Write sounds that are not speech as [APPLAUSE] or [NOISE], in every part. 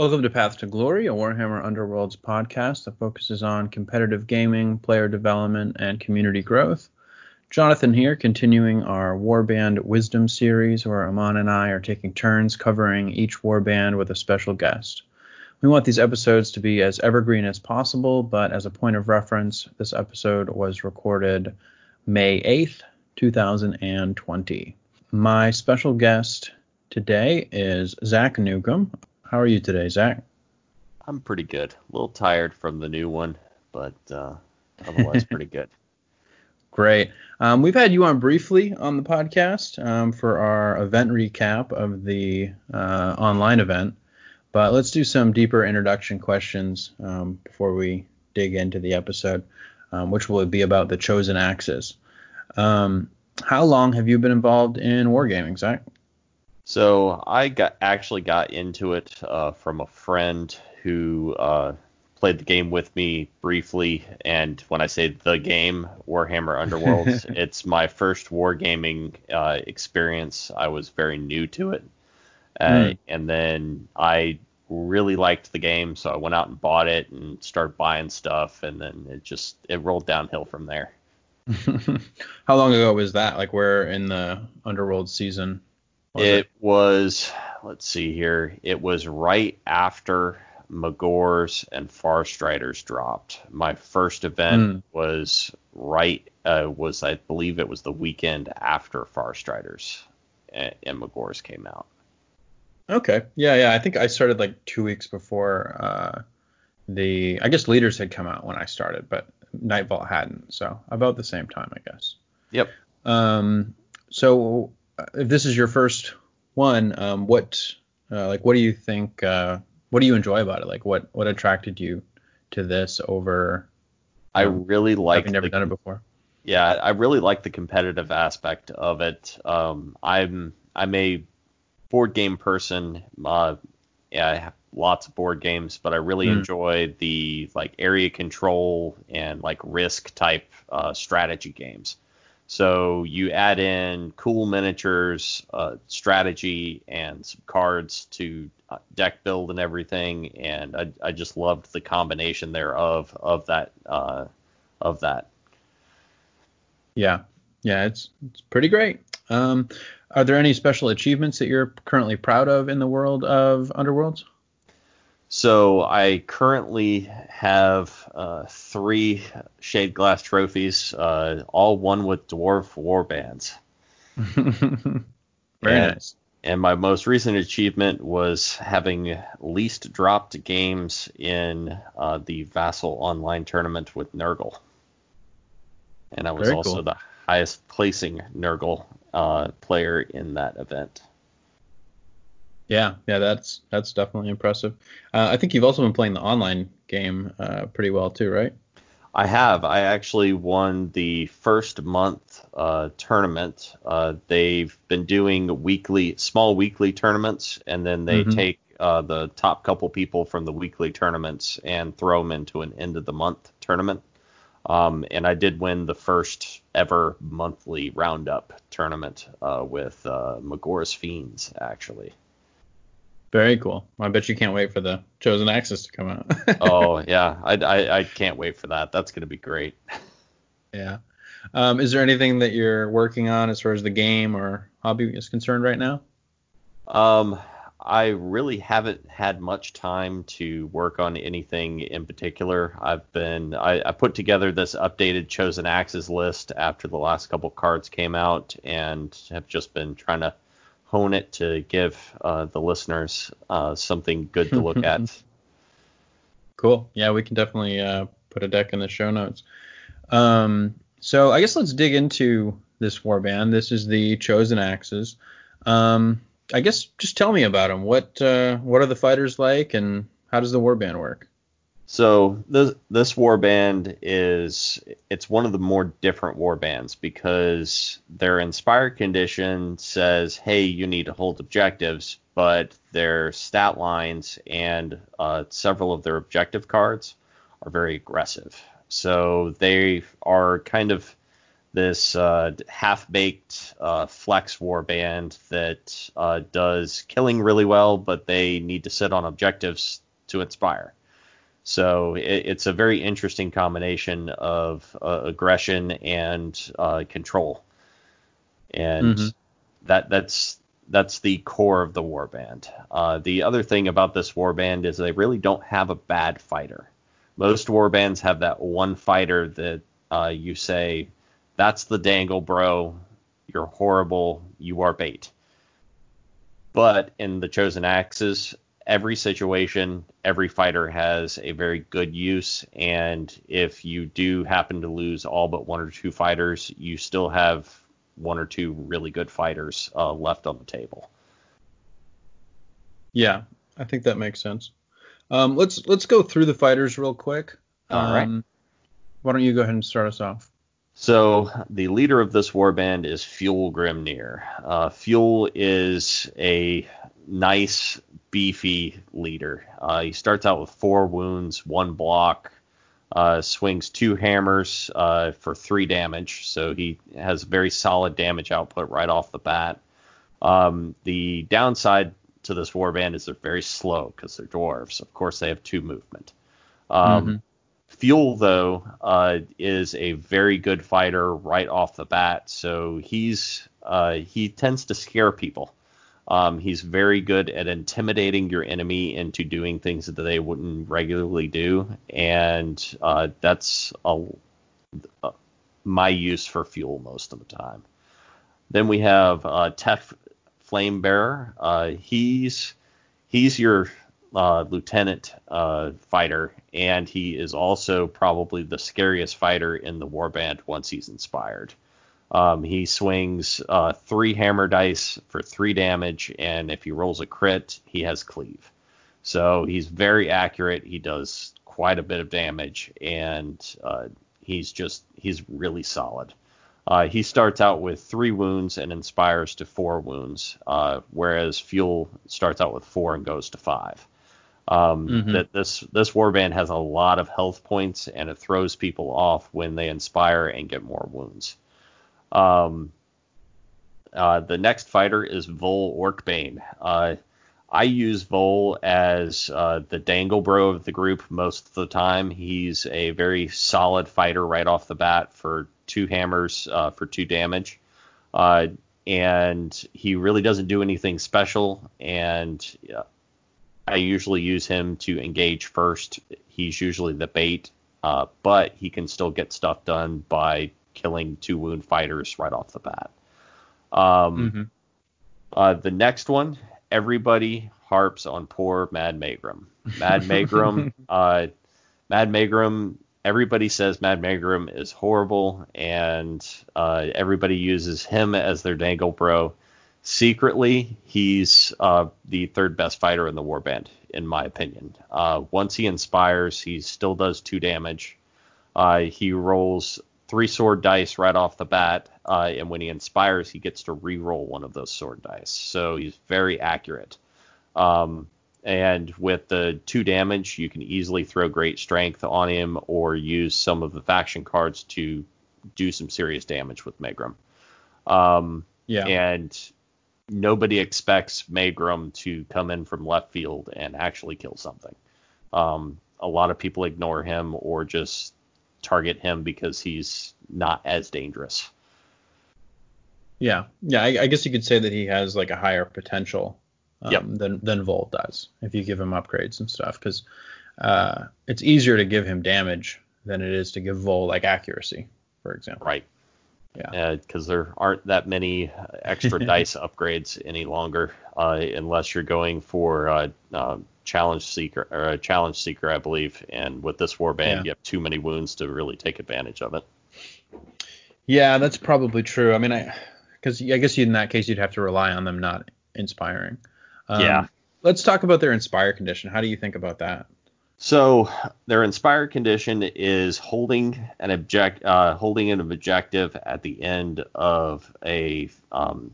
Welcome to Path to Glory, a Warhammer Underworlds podcast that focuses on competitive gaming, player development, and community growth. Jonathan here, continuing our Warband Wisdom series, where Aman and I are taking turns covering each warband with a special guest. We want these episodes to be as evergreen as possible, but as a point of reference, this episode was recorded May 8th, 2020. My special guest today is Zach Newcomb. How are you today, Zach? I'm pretty good. A little tired from the new one, but uh, otherwise pretty [LAUGHS] good. Great. Um, we've had you on briefly on the podcast um, for our event recap of the uh, online event, but let's do some deeper introduction questions um, before we dig into the episode, um, which will be about the Chosen Axes. Um, how long have you been involved in wargaming, Zach? So I got actually got into it uh, from a friend who uh, played the game with me briefly. And when I say the game, Warhammer Underworld, [LAUGHS] it's my first wargaming uh, experience. I was very new to it. Mm. And then I really liked the game, so I went out and bought it and started buying stuff. And then it just it rolled downhill from there. [LAUGHS] How long ago was that? Like where in the Underworld season? Was it, it was let's see here. It was right after Magore's and Farstriders dropped. My first event mm. was right uh, was I believe it was the weekend after Farstriders and, and came out. Okay. Yeah, yeah. I think I started like two weeks before uh, the I guess leaders had come out when I started, but Nightvault hadn't. So about the same time, I guess. Yep. Um. So if this is your first one, um, what uh, like what do you think? Uh, what do you enjoy about it? Like what what attracted you to this over? I um, really like. Having never the, done it before. Yeah, I really like the competitive aspect of it. Um, I'm I'm a board game person. Uh, yeah, I have lots of board games, but I really mm. enjoy the like area control and like risk type uh, strategy games. So you add in cool miniatures, uh, strategy, and some cards to uh, deck build and everything, and I, I just loved the combination there of of that uh, of that. Yeah, yeah, it's it's pretty great. Um, are there any special achievements that you're currently proud of in the world of Underworlds? So I currently have uh, three shade glass trophies, uh, all one with dwarf war bands. [LAUGHS] Very and, nice. And my most recent achievement was having least dropped games in uh, the Vassal online tournament with Nurgle. And I was Very also cool. the highest placing Nurgle uh, player in that event. Yeah, yeah, that's that's definitely impressive. Uh, I think you've also been playing the online game uh, pretty well too, right? I have. I actually won the first month uh, tournament. Uh, they've been doing weekly, small weekly tournaments, and then they mm-hmm. take uh, the top couple people from the weekly tournaments and throw them into an end of the month tournament. Um, and I did win the first ever monthly roundup tournament uh, with Magore's Fiends, actually. Very cool. I bet you can't wait for the Chosen Axes to come out. [LAUGHS] oh yeah, I, I, I can't wait for that. That's gonna be great. [LAUGHS] Yeah. Um, is there anything that you're working on as far as the game or hobby is concerned right now? Um, I really haven't had much time to work on anything in particular. I've been I, I put together this updated Chosen Axes list after the last couple cards came out and have just been trying to hone it to give uh, the listeners uh, something good to look at. [LAUGHS] Cool. Yeah, we can definitely uh, put a deck in the show notes. Um, so I guess let's dig into this warband. This is the Chosen Axes. Um, I guess just tell me about them. What uh, what are the fighters like, and how does the warband work? So this this war band is it's one of the more different war bands because their inspired condition says, hey, you need to hold objectives, but their stat lines and uh, several of their objective cards are very aggressive. So they are kind of this uh, half-baked uh, flex warband that uh, does killing really well, but they need to sit on objectives to inspire. So it, it's a very interesting combination of uh, aggression and uh, control, and mm-hmm. that that's that's the core of the warband. Uh, the other thing about this warband is they really don't have a bad fighter. Most warbands have that one fighter that uh, you say, "That's the dangle, bro. You're horrible. You are bait." But in the chosen axes, every situation, every fighter has a very good use, and if you do happen to lose all but one or two fighters, you still have one or two really good fighters uh, left on the table. Yeah, I think that makes sense. Um, let's let's go through the fighters real quick. All um, right. Why don't you go ahead and start us off? So the leader of this warband is Fjul-Grimnir. Uh, Fjul is a nice, beefy leader. Uh, he starts out with four wounds, one block, uh, swings two hammers uh, for three damage, so he has very solid damage output right off the bat. Um, the downside to this warband is they're very slow because they're dwarves. Of course, they have two movement. Um, mm-hmm. Fjul, though, uh, is a very good fighter right off the bat, so he's uh, he tends to scare people. Um, he's very good at intimidating your enemy into doing things that they wouldn't regularly do, and uh, that's a, a, my use for Fjul most of the time. Then we have uh, Tef Flame Bearer. Uh, he's he's your uh, lieutenant uh, fighter, and he is also probably the scariest fighter in the warband once he's inspired. Um, he swings uh, three hammer dice for three damage, and if he rolls a crit, he has cleave. So he's very accurate. He does quite a bit of damage, and uh, he's just he's really solid. Uh, he starts out with three wounds and inspires to four wounds, uh, whereas Fjul starts out with four and goes to five. Um, mm-hmm. That this this warband has a lot of health points, and it throws people off when they inspire and get more wounds. Um, uh, the next fighter is Vol Orrukbane. Uh, I use Vol as uh, the dangle bro of the group most of the time. He's a very solid fighter right off the bat for two hammers uh, for two damage. Uh, and he really doesn't do anything special. And I usually use him to engage first. He's usually the bait, uh, but he can still get stuff done by killing two wound fighters right off the bat. Um, mm-hmm. uh, the next one, everybody harps on poor Mad Maegrim. Mad Maegrim, [LAUGHS] uh, Mad Maegrim. Everybody says Mad Maegrim is horrible, and uh, everybody uses him as their dangle bro. Secretly, he's uh, the third best fighter in the warband, in my opinion. Uh, once he inspires, he still does two damage. Uh, he rolls three sword dice right off the bat, uh, and when he inspires, he gets to re-roll one of those sword dice. So he's very accurate. Um, and with the two damage, you can easily throw great strength on him, or use some of the faction cards to do some serious damage with Maegrim Um, yeah. And nobody expects Maegrim to come in from left field and actually kill something. Um, a lot of people ignore him or just target him because he's not as dangerous. Yeah, yeah. I, I guess you could say that he has like a higher potential um, yep. than than Vol does if you give him upgrades and stuff, because uh, it's easier to give him damage than it is to give Vol like accuracy, for example. Right. Yeah. Because uh, there aren't that many extra [LAUGHS] dice upgrades any longer, uh, unless you're going for uh, uh challenge seeker or a challenge seeker, I believe. And with this warband, yeah. you have too many wounds to really take advantage of it. Yeah, that's probably true. I mean, I because I guess in that case you'd have to rely on them not inspiring. Um, yeah. Let's talk about their inspire condition. How do you think about that? So their inspired condition is holding an object, uh, holding an objective at the end of a um,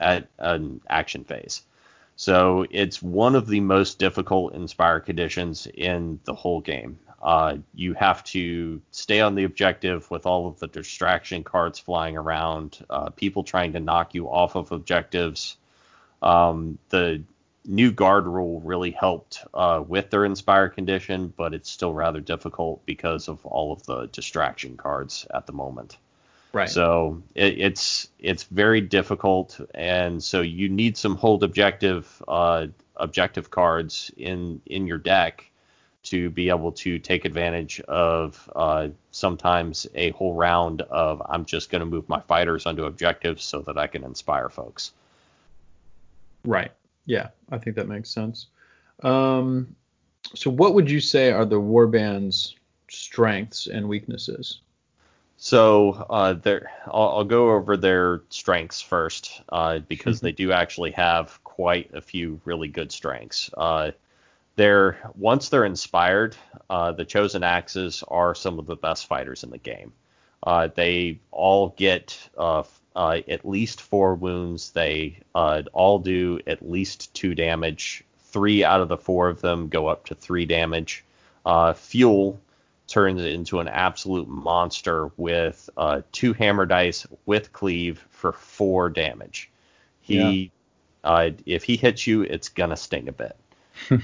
at an action phase. So it's one of the most difficult Inspire conditions in the whole game. Uh, you have to stay on the objective with all of the distraction cards flying around, uh, people trying to knock you off of objectives. Um, the new guard rule really helped uh, with their inspire condition, but it's still rather difficult because of all of the distraction cards at the moment. Right. So it, it's it's very difficult, and so you need some hold objective uh, objective cards in in your deck to be able to take advantage of uh, sometimes a whole round of I'm just going to move my fighters onto objectives so that I can inspire folks. Right. Yeah, I think that makes sense. Um, so, what would you say are the warband's strengths and weaknesses? So, uh, there, I'll, I'll, go over their strengths first uh, because mm-hmm. they do actually have quite a few really good strengths. Uh, they're once they're inspired, uh, the chosen axes are some of the best fighters in the game. Uh, they all get uh, at least four wounds. They uh, all do at least two damage. Three out of the four of them go up to three damage. Uh, Fjul turns into an absolute monster with uh, two hammer dice with cleave for four damage. He, yeah. Uh, if he hits you, it's gonna sting a bit. [LAUGHS]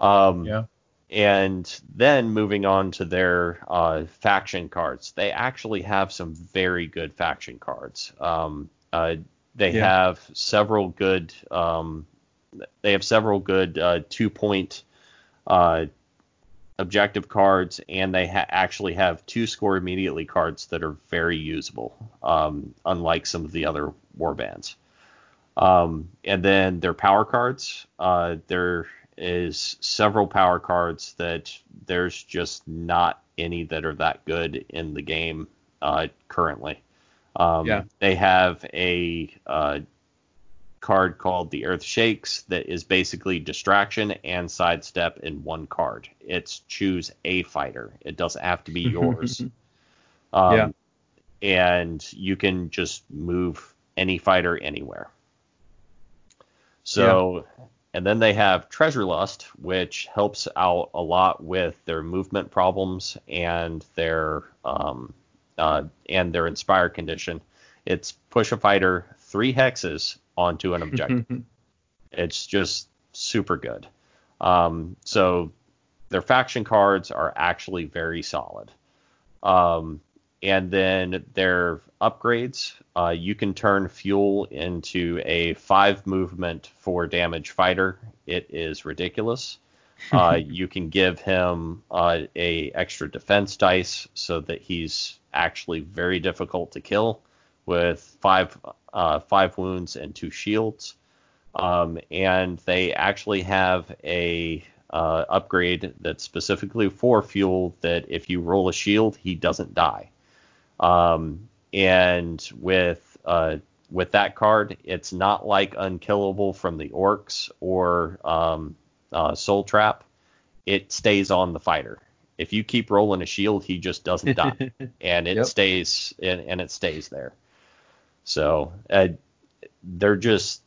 um, yeah. And then moving on to their uh, faction cards, they actually have some very good faction cards. Um, uh, they yeah. have several good. Um, they have several good uh, two point uh, objective cards, and they ha- actually have two score immediately cards that are very usable, um, unlike some of the other warbands. Um, and then their power cards, uh, they're is several power cards that there's just not any that are that good in the game uh, currently. Um, yeah. They have a uh, card called the Earth Shakes that is basically distraction and sidestep in one card. It's choose a fighter. It doesn't have to be [LAUGHS] yours. um, yeah. And you can just move any fighter anywhere. So yeah. And then they have Treasure Lust, which helps out a lot with their movement problems and their um, uh, and their Inspire condition. It's push a fighter three hexes onto an objective. [LAUGHS] it's just super good. Um, so their faction cards are actually very solid. Um, and then their upgrades, uh, you can turn Fjul into a five movement four damage fighter. It is ridiculous. [LAUGHS] Uh, you can give him uh, a extra defense dice so that he's actually very difficult to kill with five uh, five wounds and two shields. Um, and they actually have a uh, upgrade that's specifically for Fjul that if you roll a shield, he doesn't die. Um, and with uh, with that card, it's not like unkillable from the orcs or um, uh, Soul Trap. It stays on the fighter. If you keep rolling a shield, he just doesn't die, [LAUGHS] and it yep. stays and, and, it stays there. So uh, they're just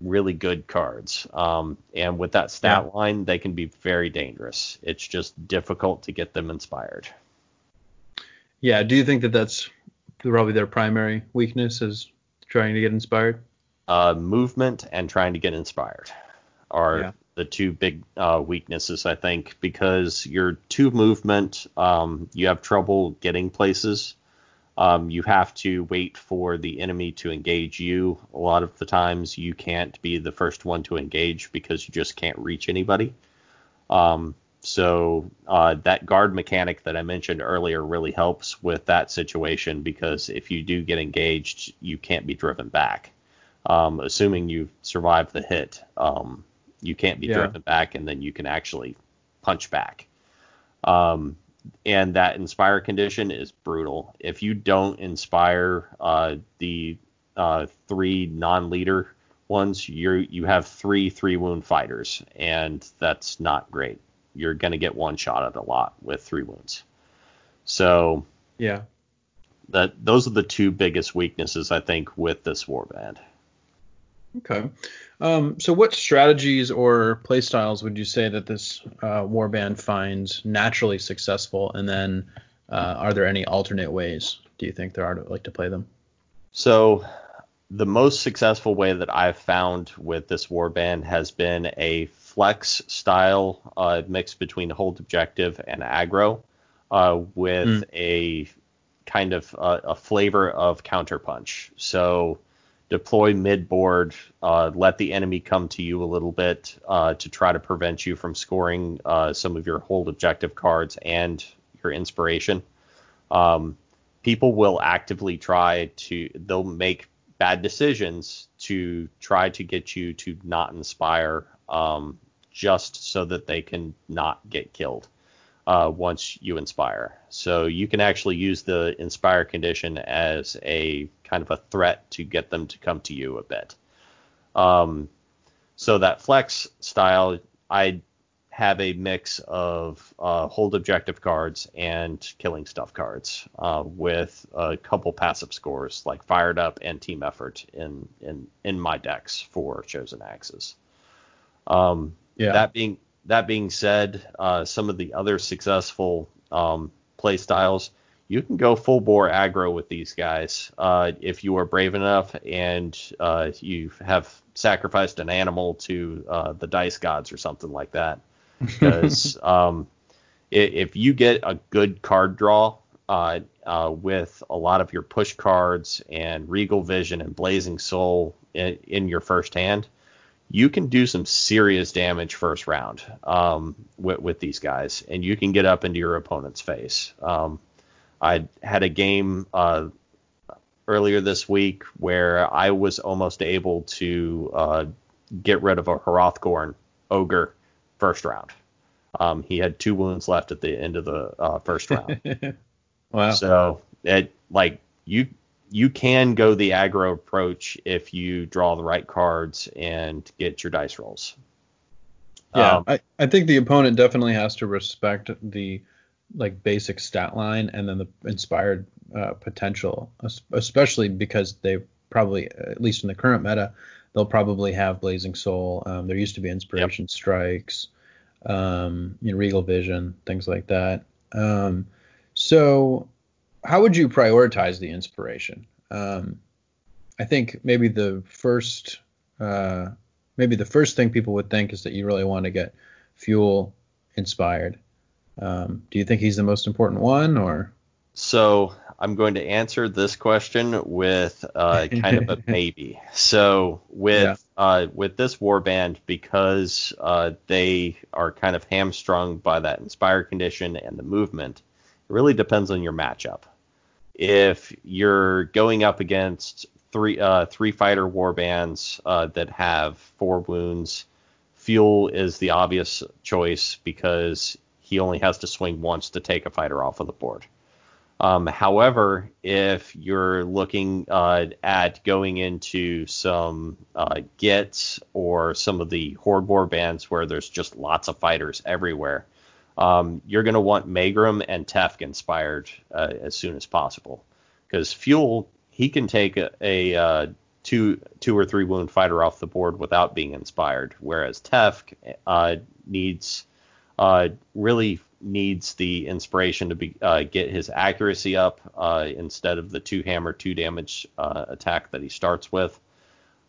really good cards. Um, and with that stat yeah. line, they can be very dangerous. It's just difficult to get them inspired. Yeah. Do you think that that's probably their primary weakness is trying to get inspired? Uh, movement and trying to get inspired are yeah. the two big uh, weaknesses, I think, because you're too movement, um, you have trouble getting places. Um, you have to wait for the enemy to engage you. A lot of the times, you can't be the first one to engage because you just can't reach anybody. Um, so uh, that guard mechanic that I mentioned earlier really helps with that situation because if you do get engaged, you can't be driven back. Um, assuming you survive the hit, um, you can't be yeah. driven back, and then you can actually punch back. Um, and that inspire condition is brutal. If you don't inspire uh, the uh, three non-leader ones, you you have three three wound fighters, and that's not great you're going to get one shot at a lot with three wounds. So yeah, that those are the two biggest weaknesses I think with this warband. Okay. Um, so, what strategies or playstyles would you say that this uh, warband finds naturally successful, and then uh, are there any alternate ways do you think there are to like to play them? So, the most successful way that I've found with this warband has been a flex style uh, mix between hold objective and aggro, uh, with mm. a kind of uh, a flavor of counterpunch. So deploy mid board, uh, let the enemy come to you a little bit uh, to try to prevent you from scoring uh, some of your hold objective cards and your inspiration. Um, people will actively try to, they'll make bad decisions to try to get you to not inspire um, just so that they can not get killed uh, once you inspire. So you can actually use the inspire condition as a kind of a threat to get them to come to you a bit. Um, so that flex style, I have a mix of uh, hold objective cards and killing stuff cards uh, with a couple passive scores like fired up and team effort in in in my decks for chosen axes. Um, yeah. That being that being said, uh, some of the other successful um, play styles, you can go full bore aggro with these guys uh, if you are brave enough and uh, you have sacrificed an animal to uh, the dice gods or something like that. [LAUGHS] Because um, if you get a good card draw uh, uh, with a lot of your push cards and Regal Vision and Blazing Soul in, in your first hand, you can do some serious damage first round um, with, with, these guys, and you can get up into your opponent's face. Um, I had a game uh, earlier this week where I was almost able to uh, get rid of a Hrothgorn ogre first round. Um, he had two wounds left at the end of the uh, first round. [LAUGHS] wow! So it like you you can go the aggro approach if you draw the right cards and get your dice rolls. Yeah, um, I, I think the opponent definitely has to respect the like basic stat line and then the inspired uh, potential, especially because they probably, at least in the current meta, they'll probably have Blazing Soul. Um, there used to be Inspiration yep. Strikes, um, you know, Regal Vision, things like that. Um, so how would you prioritize the inspiration? Um, I think maybe the first uh, maybe the first thing people would think is that you really want to get Fjul inspired. Um, do you think he's the most important one, or? So I'm going to answer this question with uh, kind of a [LAUGHS] maybe. So with yeah. uh, with this warband, because uh, they are kind of hamstrung by that inspire condition and the movement, it really depends on your matchup. If you're going up against three uh, three fighter warbands uh, that have four wounds, Fjul is the obvious choice because he only has to swing once to take a fighter off of the board. Um, however, if you're looking uh, at going into some uh, Gitz or some of the horde war bands where there's just lots of fighters everywhere, um, you're going to want Maegrim and Tefk inspired uh, as soon as possible because Fjul he can take a, a uh, two two or three wound fighter off the board without being inspired, whereas Tefk uh, needs uh, really needs the inspiration to be uh, get his accuracy up uh, instead of the two hammer two damage attack that he starts with.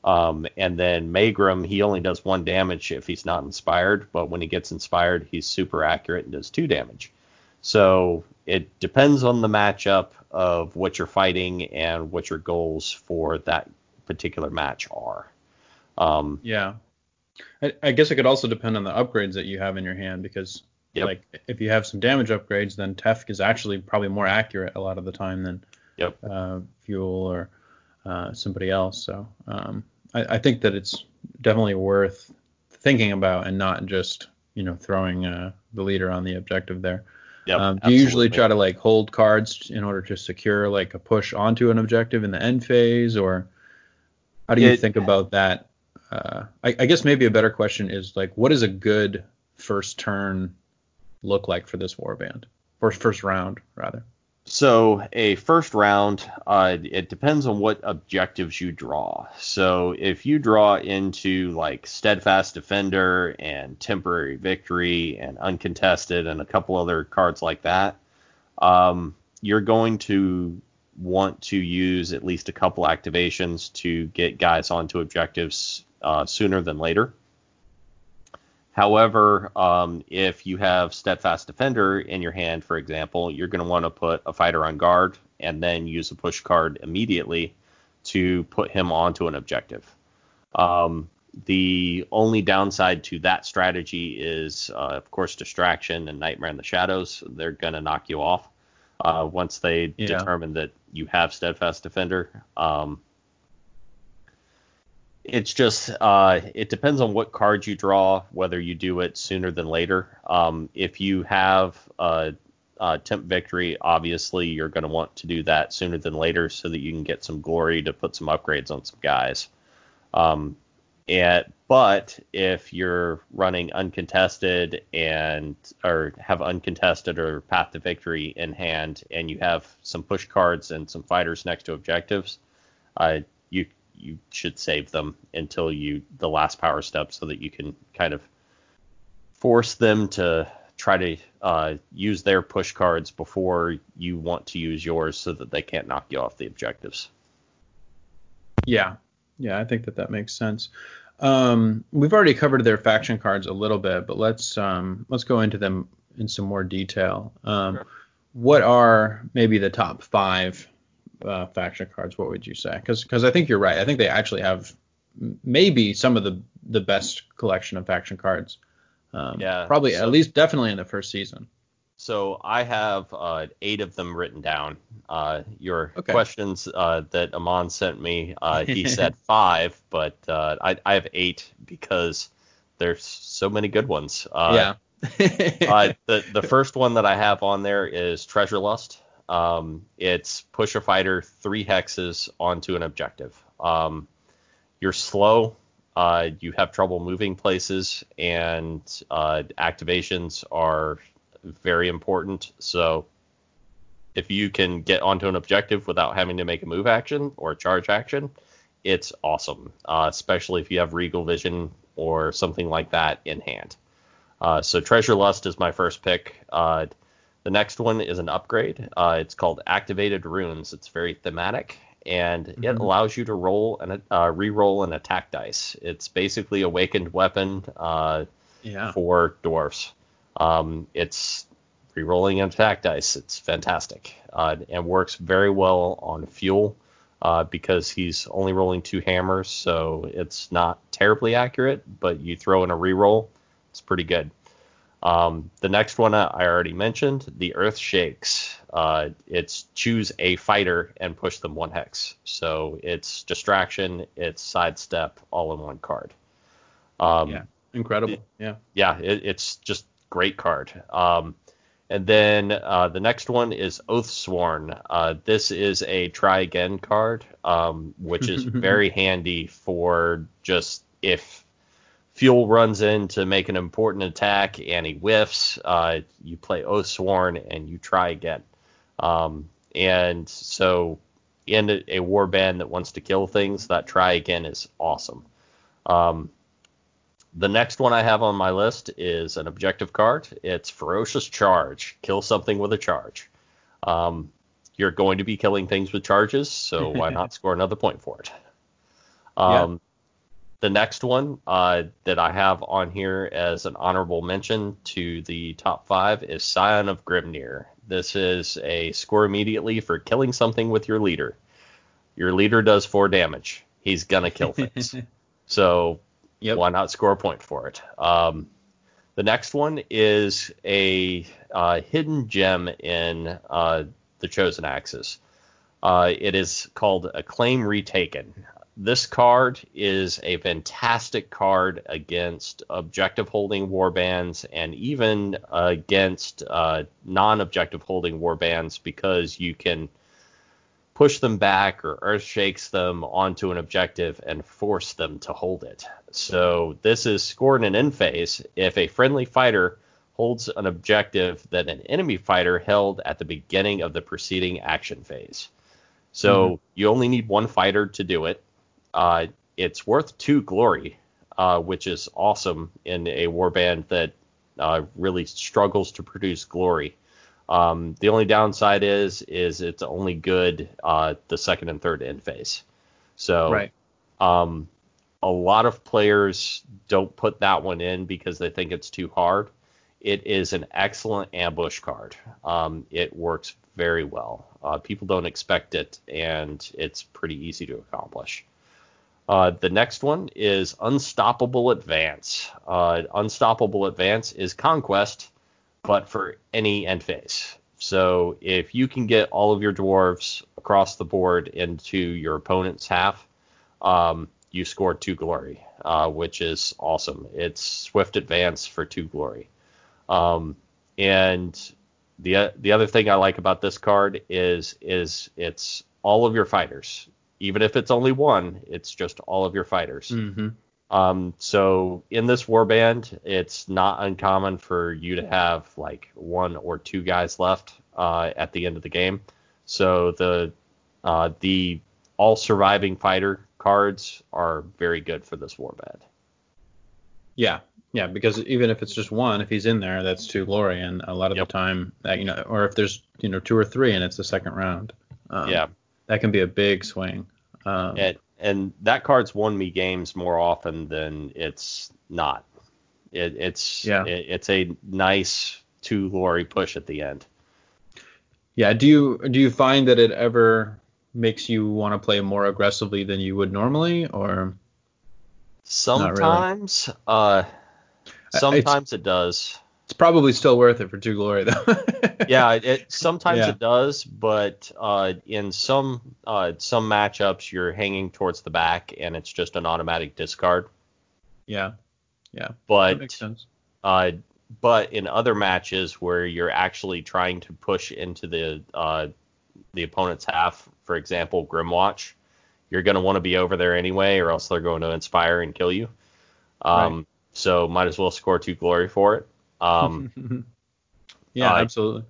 Um, and then Maegrim, he only does one damage if he's not inspired, but when he gets inspired, he's super accurate and does two damage. So it depends on the matchup of what you're fighting and what your goals for that particular match are. Um, yeah. I, I, guess it could also depend on the upgrades that you have in your hand because yep. like if you have some damage upgrades, then Tefk is actually probably more accurate a lot of the time than yep. uh, Fjul or uh, somebody else. So um, I, I, think that it's definitely worth thinking about and not just you know throwing uh, the leader on the objective there. Yep, um, do you usually try to like hold cards in order to secure like a push onto an objective in the end phase, or how do you it, think about that? Uh, I, I, guess maybe a better question is like, what does a good first turn look like for this warband, or first round rather? So a first round, uh, it depends on what objectives you draw. So if you draw into like steadfast defender and temporary victory and uncontested and a couple other cards like that, um, you're going to want to use at least a couple activations to get guys onto objectives uh, sooner than later. However, um, if you have Steadfast Defender in your hand, for example, you're going to want to put a fighter on guard and then use a push card immediately to put him onto an objective. Um, the only downside to that strategy is, uh, of course, distraction and Nightmare in the Shadows. They're going to knock you off uh, once they yeah. determine that you have Steadfast Defender. Um, it's just uh, it depends on what card you draw, whether you do it sooner than later. Um, if you have a, a temp victory, obviously you're going to want to do that sooner than later so that you can get some glory to put some upgrades on some guys. Um, and but if you're running uncontested and or have uncontested or path to victory in hand, and you have some push cards and some fighters next to objectives, uh, you you should save them until you the last power step so that you can kind of force them to try to uh, use their push cards before you want to use yours so that they can't knock you off the objectives. Yeah, yeah, I think that that makes sense. Um, we've already covered their faction cards a little bit, but let's um, let's go into them in some more detail. Um, sure. What are maybe the top five uh, faction cards, what would you say? Because because I think you're right. I think they actually have maybe some of the the best collection of faction cards. Um, yeah. Probably so, at least definitely in the first season. So I have uh, eight of them written down. Uh, your okay. questions uh, that Aman sent me, uh, he [LAUGHS] said five, but uh, I, I have eight because there's so many good ones. Uh, yeah. [LAUGHS] the the first one that I have on there is Treasure Lust. Um, it's push a fighter three hexes onto an objective. Um, you're slow, uh, you have trouble moving places, and uh, activations are very important. So if you can get onto an objective without having to make a move action or a charge action, it's awesome, uh, especially if you have Regal Vision or something like that in hand. Uh, so Treasure Lust is my first pick. Uh, the next one is an upgrade. Uh, it's called Activated Runes. It's very thematic, and mm-hmm. it allows you to roll and uh, re-roll an attack dice. It's basically awakened weapon uh, yeah. for dwarfs. Um, it's re-rolling an attack dice. It's fantastic uh, and works very well on Fjul. Uh, because he's only rolling two hammers, so it's not terribly accurate. But you throw in a reroll, it's pretty good. Um, the next one I already mentioned, the Earth Shakes. Uh, it's choose a fighter and push them one hex. So it's distraction, it's sidestep, all in one card. Um, yeah, incredible. It, yeah, yeah, it, it's just great card. Um, and then uh, the next one is Oathsworn. Uh, this is a try again card, um, which is [LAUGHS] very handy for just if Fjul runs in to make an important attack and he whiffs. Uh, you play Oathsworn and you try again. Um, and so in a, a war band that wants to kill things, that try again is awesome. Um, the next one I have on my list is an objective card. It's Ferocious Charge. Kill something with a charge. Um, you're going to be killing things with charges, so why [LAUGHS] not score another point for it? Um, the next one uh, that I have on here as an honorable mention to the top five is Scion of Grimnir. This is a score immediately for killing something with your leader. Your leader does four damage. He's gonna kill [LAUGHS] things. so yep. why not score a point for it? Um, the next one is a uh, hidden gem in uh, the Chosen Axes. Uh, it is called Acclaim Retaken this card is a fantastic card against objective holding warbands and even against uh, non-objective holding warbands because you can push them back or earth shakes them onto an objective and force them to hold it. So this is scored in an end phase. If a friendly fighter holds an objective that an enemy fighter held at the beginning of the preceding action phase. So mm-hmm. you only need one fighter to do it. Uh, it's worth two glory, uh, which is awesome in a warband that uh, really struggles to produce glory. Um, the only downside is is it's only good uh, the second and third end phase. So right. um, a lot of players don't put that one in because they think it's too hard. It is an excellent ambush card. Um, it works very well. Uh, people don't expect it, and it's pretty easy to accomplish. Uh, the next one is Unstoppable Advance. Uh, Unstoppable Advance is Conquest, but for any end phase. So if you can get all of your dwarves across the board into your opponent's half, um, you score two glory, uh, which is awesome. It's swift advance for two glory. Um, and the the other thing I like about this card is is it's all of your fighters. Even if it's only one, it's just all of your fighters. Mm-hmm. Um, so in this warband, it's not uncommon for you to have like one or two guys left uh, at the end of the game. So the uh, the all surviving fighter cards are very good for this warband. Yeah, yeah, because even if it's just one, if he's in there, that's two glory, and a lot of yep. the time, that, you know, or if there's you know two or three and it's the second round, um, yeah, that can be a big swing. Um, and, and that card's won me games more often than it's not. It, it's yeah, it, it's a nice two glory push at the end. Yeah. Do you do you find that it ever makes you want to play more aggressively than you would normally, or sometimes? Really? Uh Sometimes it's, it does. It's probably still worth it for two glory though. [LAUGHS] yeah, it sometimes yeah. it does, but uh, in some uh, some matchups you're hanging towards the back and it's just an automatic discard. Yeah, yeah, but that makes sense. Uh, but in other matches where you're actually trying to push into the uh, the opponent's half, for example, Grymwatch, you're going to want to be over there anyway, or else they're going to inspire and kill you. Um, right so might as well score two glory for it. Um, [LAUGHS] yeah, uh, absolutely.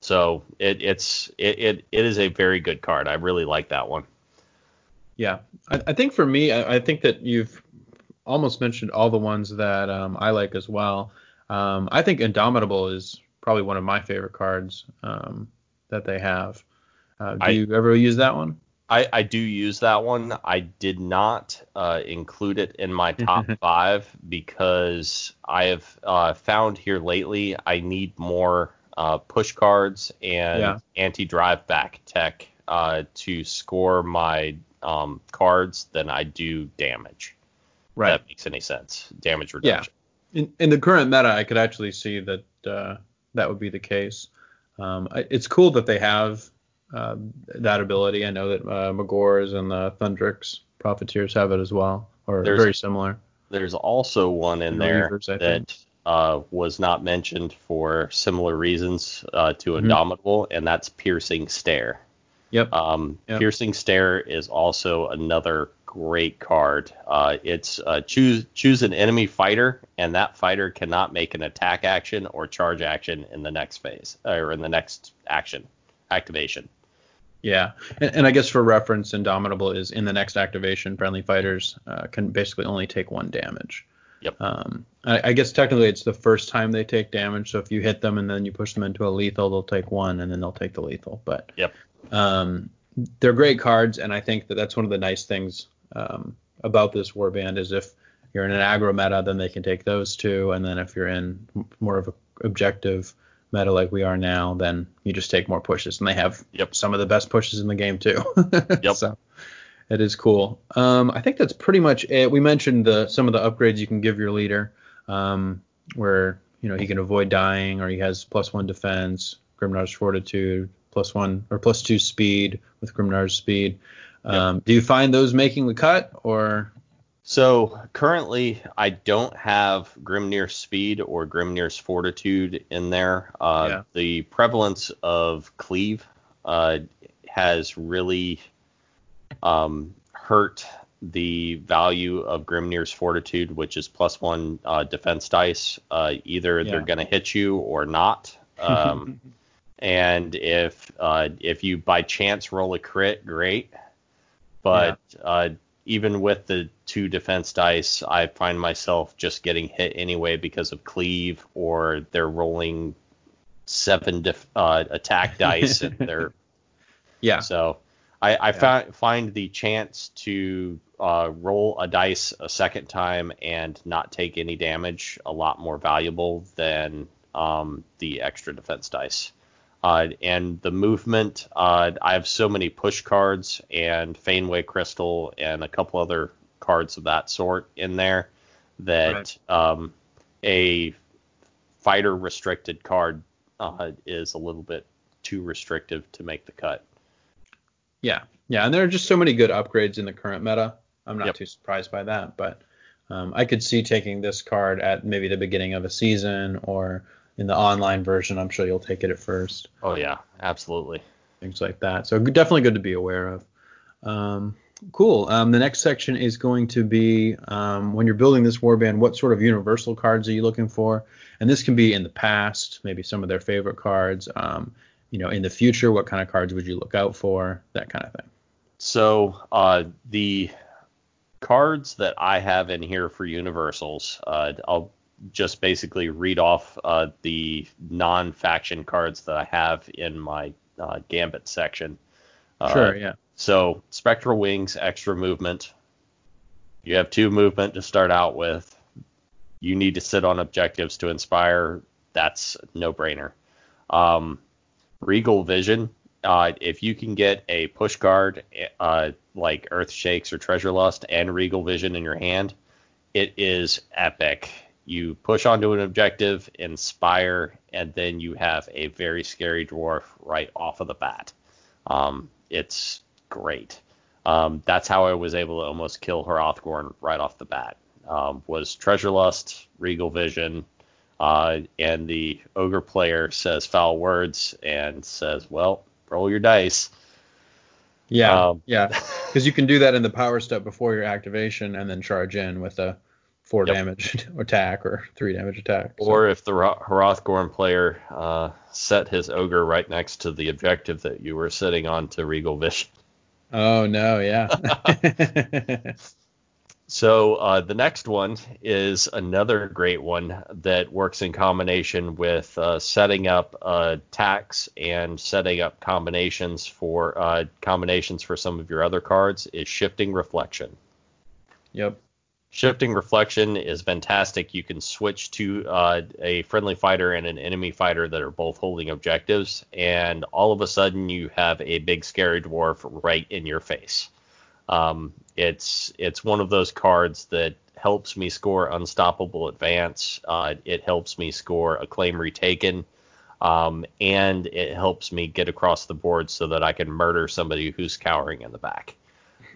So it, it's it, it it is a very good card. I really like that one. Yeah, I, I think for me, I, I, think that you've almost mentioned all the ones that um, I like as well. Um, I think Indomitable is probably one of my favorite cards um, that they have. Uh, do I, you ever use that one? I, I do use that one. I did not uh, include it in my top [LAUGHS] five because I have uh, found here lately I need more uh, push cards and yeah. anti-drive back tech uh, to score my um, cards than I do damage. Right. If that makes any sense. Damage reduction. Yeah. In, in the current meta, I could actually see that uh, that would be the case. Um, it's cool that they have uh, that ability. I know that uh, Magore's and the Thundrik's Profiteers have it as well, or there's, very similar. There's also one in there that uh, was not mentioned for similar reasons uh, to mm-hmm. Indomitable, and that's Piercing Stare. Yep. Um, yep. Piercing Stare is also another great card. Uh, it's uh, choose choose an enemy fighter, and that fighter cannot make an attack action or charge action in the next phase or in the next action activation. Yeah, and, and, I guess for reference, Indomitable is in the next activation, friendly fighters uh, can basically only take one damage. Yep. Um, I, I, guess technically it's the first time they take damage, so if you hit them and then you push them into a lethal, they'll take one and then they'll take the lethal. But yep. Um, they're great cards, and I think that that's one of the nice things um, about this warband is if you're in an aggro meta, then they can take those two, and then if you're in more of a objective meta like we are now, then you just take more pushes, and they have yep. some of the best pushes in the game too. [LAUGHS] yep. So it is cool. Um, I think that's pretty much it. We mentioned the some of the upgrades you can give your leader, um, where you know he can avoid dying, or he has plus one defense, Grimnir's fortitude, plus one or plus two speed with Grimnir's speed. Um, yep. Do you find those making the cut, or so currently, I don't have Grimnir's speed or Grimnir's fortitude in there. Uh, yeah. The prevalence of cleave uh, has really um, hurt the value of Grimnir's Fortitude, which is plus one uh, defense dice. Uh, either yeah. they're going to hit you or not. Um, [LAUGHS] and if uh, if you by chance roll a crit, great. But yeah. Uh, even with the two defense dice, I find myself just getting hit anyway because of cleave or they're rolling seven def- uh, attack [LAUGHS] dice and they're yeah. So I, I yeah. find the chance to uh, roll a dice a second time and not take any damage a lot more valuable than um, the extra defense dice. Uh, and the movement, uh, I have so many push cards and Faneway Crystal and a couple other cards of that sort in there that right. um, a fighter restricted card uh, is a little bit too restrictive to make the cut. Yeah, yeah, and there are just so many good upgrades in the current meta. I'm not yep. too surprised by that, but um, I could see taking this card at maybe the beginning of a season or in the online version. I'm sure you'll take it at first. Oh yeah, absolutely. Things like that. So definitely good to be aware of. Um, cool. Um, the next section is going to be um, when you're building this warband, what sort of universal cards are you looking for? And this can be in the past, maybe some of their favorite cards. Um, you know, in the future, what kind of cards would you look out for? That kind of thing. So uh, the cards that I have in here for universals, uh, I'll just basically read off uh, the non-faction cards that I have in my uh, Gambit section. Uh, sure, yeah. So Spectral Wings, extra movement. You have two movement to start out with. You need to sit on objectives to inspire. That's no brainer. Um, Regal Vision. Uh, if you can get a push card uh, like Earth Shakes or Treasure Lust and Regal Vision in your hand, it is epic. You push onto an objective, inspire, and then you have a very scary dwarf right off of the bat. Um, it's great. Um, that's how I was able to almost kill Hrothgorn right off the bat. Um, was Treasure Lust, Regal Vision, uh, and the ogre player says foul words and says, "Well, roll your dice." Yeah, um, yeah, [LAUGHS] because you can do that in the power step before your activation, and then charge in with a four yep. damage [LAUGHS] attack or three damage attack. So. Or if the Hrothgorn player uh, set his ogre right next to the objective that you were sitting on to Regal Vision. Oh no, yeah. [LAUGHS] So uh, the next one is another great one that works in combination with uh, setting up uh, tax and setting up combinations for uh, combinations for some of your other cards. Is shifting reflection. Yep. Shifting reflection is fantastic. You can switch to uh, a friendly fighter and an enemy fighter that are both holding objectives, and all of a sudden you have a big scary dwarf right in your face. Um, it's it's one of those cards that helps me score unstoppable advance. Uh, it helps me score a claim retaken, um, and it helps me get across the board so that I can murder somebody who's cowering in the back. [LAUGHS]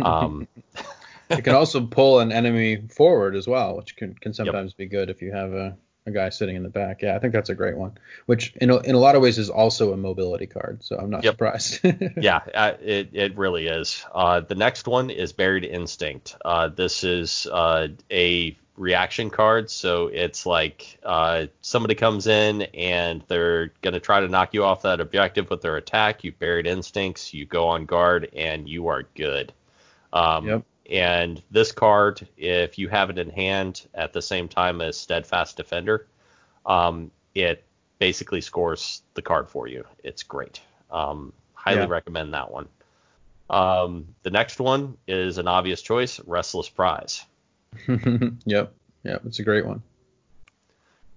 Um, [LAUGHS] it can also pull an enemy forward as well, which can, can sometimes yep. be good if you have a a guy sitting in the back. Yeah, I think that's a great one, which in a, in a lot of ways is also a mobility card. So I'm not yep. surprised. [LAUGHS] yeah, uh, it it really is. Uh, the next one is Buried Instinct. Uh, this is uh, a reaction card, so it's like uh, somebody comes in and they're gonna try to knock you off that objective with their attack. You buried instincts, you go on guard, and you are good. Um, yep. And this card, if you have it in hand at the same time as Steadfast Defender, um, it basically scores the card for you. It's great. Um, highly yeah. recommend that one. Um, the next one is an obvious choice, Restless Prize. [LAUGHS] yep, yep, it's a great one.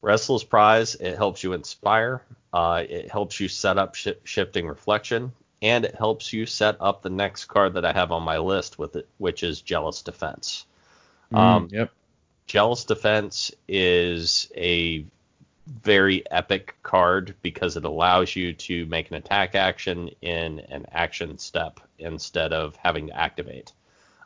Restless Prize, it helps you inspire. Uh, it helps you set up sh- shifting reflection and it helps you set up the next card that I have on my list with it, which is Jealous Defense. Mm, um, yep. Jealous Defense is a very epic card because it allows you to make an attack action in an action step instead of having to activate.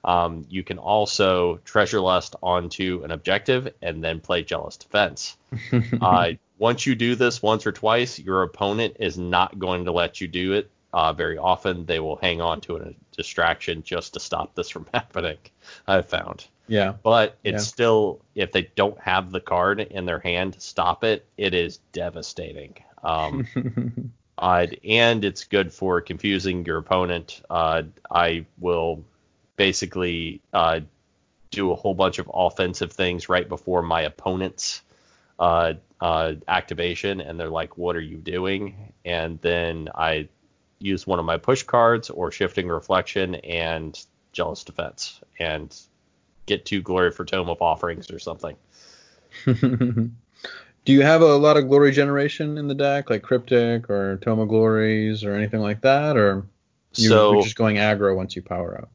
Um, you can also treasure lust onto an objective and then play jealous defense. [LAUGHS] uh, once you do this once or twice, your opponent is not going to let you do it uh, very often they will hang on to a distraction just to stop this from [LAUGHS] happening. I've found. Yeah. But it's Yeah. still, if they don't have the card in their hand to stop it, it is devastating. Um, [LAUGHS] uh, and it's good for confusing your opponent. Uh, I will basically uh, do a whole bunch of offensive things right before my opponent's uh, uh, activation, and they're like, "What are you doing?" And then I use one of my push cards or shifting reflection and jealous defense, and get two glory for tome of offerings or something. [LAUGHS] Do you have a lot of glory generation in the deck, like cryptic or tome of glories or anything like that, or you, So- you're just going aggro once you power up?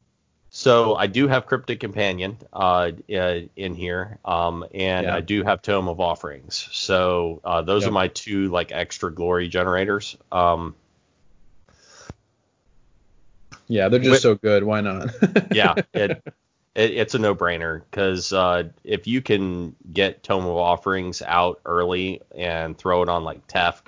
So I do have Cryptic Companion uh, uh, in here, um, and Yeah. I do have Tome of Offerings. So uh, those Yep. are my two like extra glory generators. Um, Yeah, they're just so good. Why not? [LAUGHS] yeah, it, it it's a no-brainer because uh, if you can get Tome of Offerings out early and throw it on like Tefk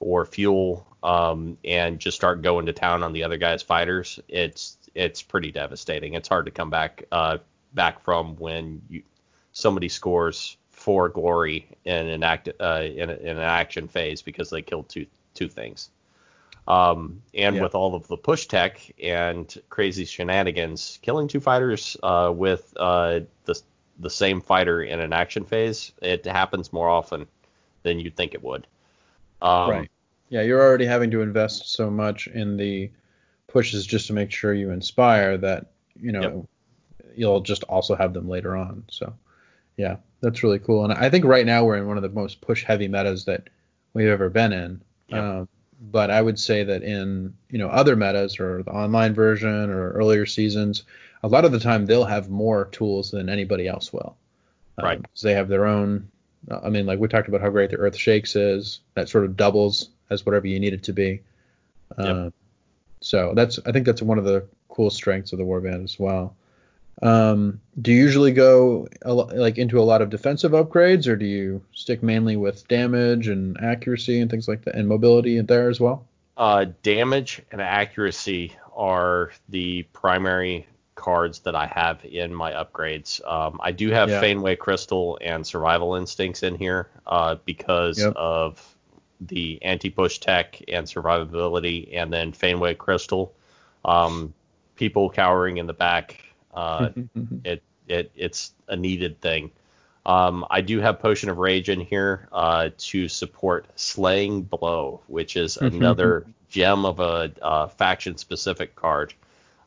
or Fjul, um, and just start going to town on the other guy's fighters, it's it's pretty devastating. It's hard to come back uh, back from when you somebody scores four glory in an act uh, in, a, in an action phase because they killed two two things. Um, and Yeah. with all of the push tech and crazy shenanigans, killing two fighters uh, with uh, the the same fighter in an action phase, it happens more often than you'd think it would. Um, right. Yeah, you're already having to invest so much in the pushes just to make sure you inspire that you know you'll just also have them later on. So yeah, that's really cool. And I think right now we're in one of the most push heavy metas that we've ever been in. Yep. Um, but I would say that in you know other metas or the online version or earlier seasons, a lot of the time they'll have more tools than anybody else will. Um, Right. 'cause they have their own. uh, I mean, like we talked about how great the Earth Shakes is. That sort of doubles as whatever you need it to be. Yep. Uh, so that's I think that's one of the cool strengths of the Warband as well. Um, do you usually go like into a lot of defensive upgrades, or do you stick mainly with damage and accuracy and things like that, and mobility in there as well? Uh, damage and accuracy are the primary cards that I have in my upgrades. Um, I do have Yeah. Faneway Crystal and Survival Instincts in here uh, because Yep. of the anti-push tech and survivability, and then Faneway Crystal. Um, people cowering in the back. Uh, [LAUGHS] it it it's a needed thing. Um, I do have Potion of Rage in here uh, to support Slaying Blow, which is [LAUGHS] another gem of a uh, faction specific card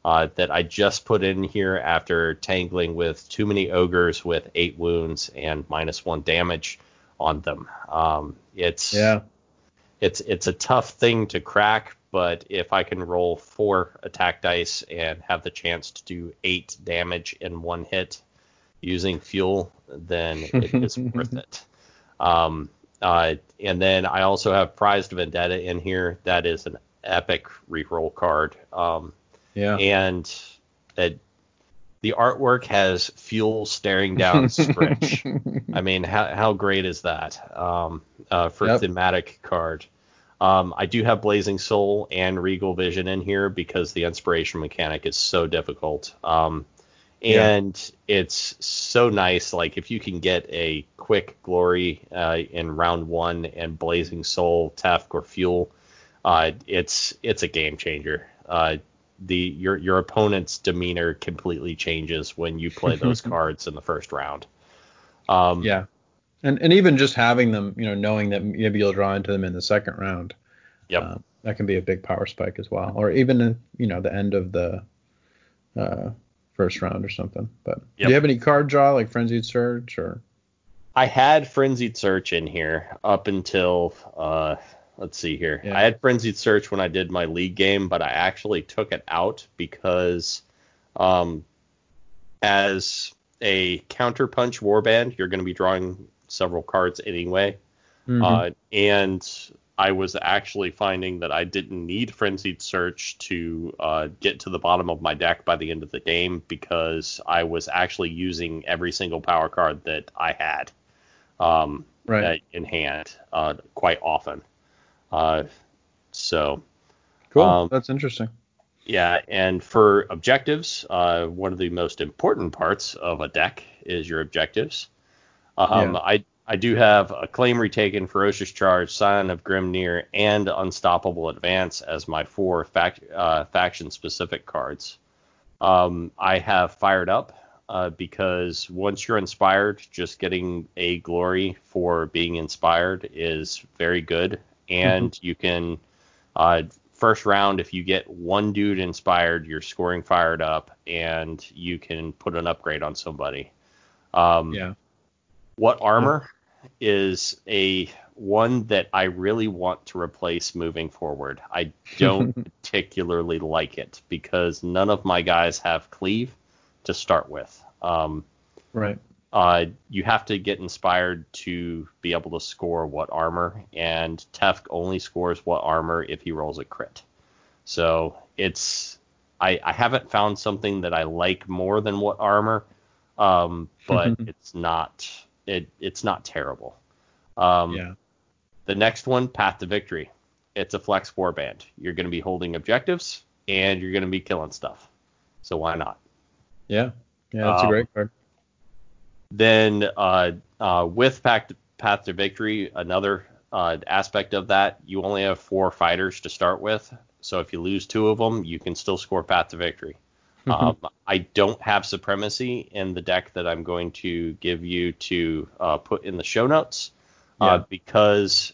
uh, that I just put in here after tangling with too many ogres with eight wounds and minus one damage on them. Um, it's yeah, it's it's a tough thing to crack, but if I can roll four attack dice and have the chance to do eight damage in one hit using Fjul, then [LAUGHS] it is worth it. Um, uh, and then I also have Prized Vendetta in here. That is an epic reroll card. Um, yeah, and it, the artwork has Fjul staring down [LAUGHS] Skritch. I mean, how how great is that um, uh, for Yep. thematic card? Um, I do have Blazing Soul and Regal Vision in here because the inspiration mechanic is so difficult. Um, Yeah. and it's so nice. Like if you can get a quick glory uh, in round one and Blazing Soul, Tefk, or Fjul, uh, it's it's a game changer. Uh, the your your opponent's demeanor completely changes when you play [LAUGHS] those cards in the first round. Um, yeah. And and even just having them, you know, knowing that maybe you'll draw into them in the second round, yeah, um, that can be a big power spike as well, or even uh, you know the end of the uh, first round or something. But do you have any card draw like Frenzied Search or? I had Frenzied Search in here up until uh, let's see here. Yeah. I had Frenzied Search when I did my league game, but I actually took it out because um, as a counterpunch warband, you're going to be drawing several cards anyway. Mhm. Uh, and I was actually finding that I didn't need Frenzied Search to uh, get to the bottom of my deck by the end of the game because I was actually using every single power card that I had um, Right. in hand uh, quite often. Uh, so Cool. Um, That's interesting. Yeah, and for objectives, uh, one of the most important parts of a deck is your objectives. Um, yeah. I I do have a claim Retaken, Ferocious Charge, Scion of Grimnir, and Unstoppable Advance as my four fac- uh, faction specific cards. Um, I have fired up uh, because once you're inspired, just getting a glory for being inspired is very good, and mm-hmm. you can uh, first round, if you get one dude inspired, you're scoring fired up, and you can put an upgrade on somebody. Um, yeah. What armor is a one that I really want to replace moving forward. I don't [LAUGHS] particularly like it because none of my guys have cleave to start with. Um, right. Uh, you have to get inspired to be able to score what armor, and Tefk only scores what armor if he rolls a crit. So it's I, I haven't found something that I like more than what armor, um, but [LAUGHS] it's not it it's not terrible. Um, yeah. The next one, Path to Victory. It's a flex warband. You're going to be holding objectives and you're going to be killing stuff. So why not? Yeah. Yeah, that's um, a great card. Then uh, uh, with Path, Path to Victory, another uh, aspect of that, you only have four fighters to start with. So if you lose two of them, you can still score Path to Victory. Um, I don't have Supremacy in the deck that I'm going to give you to uh, put in the show notes uh, yeah. because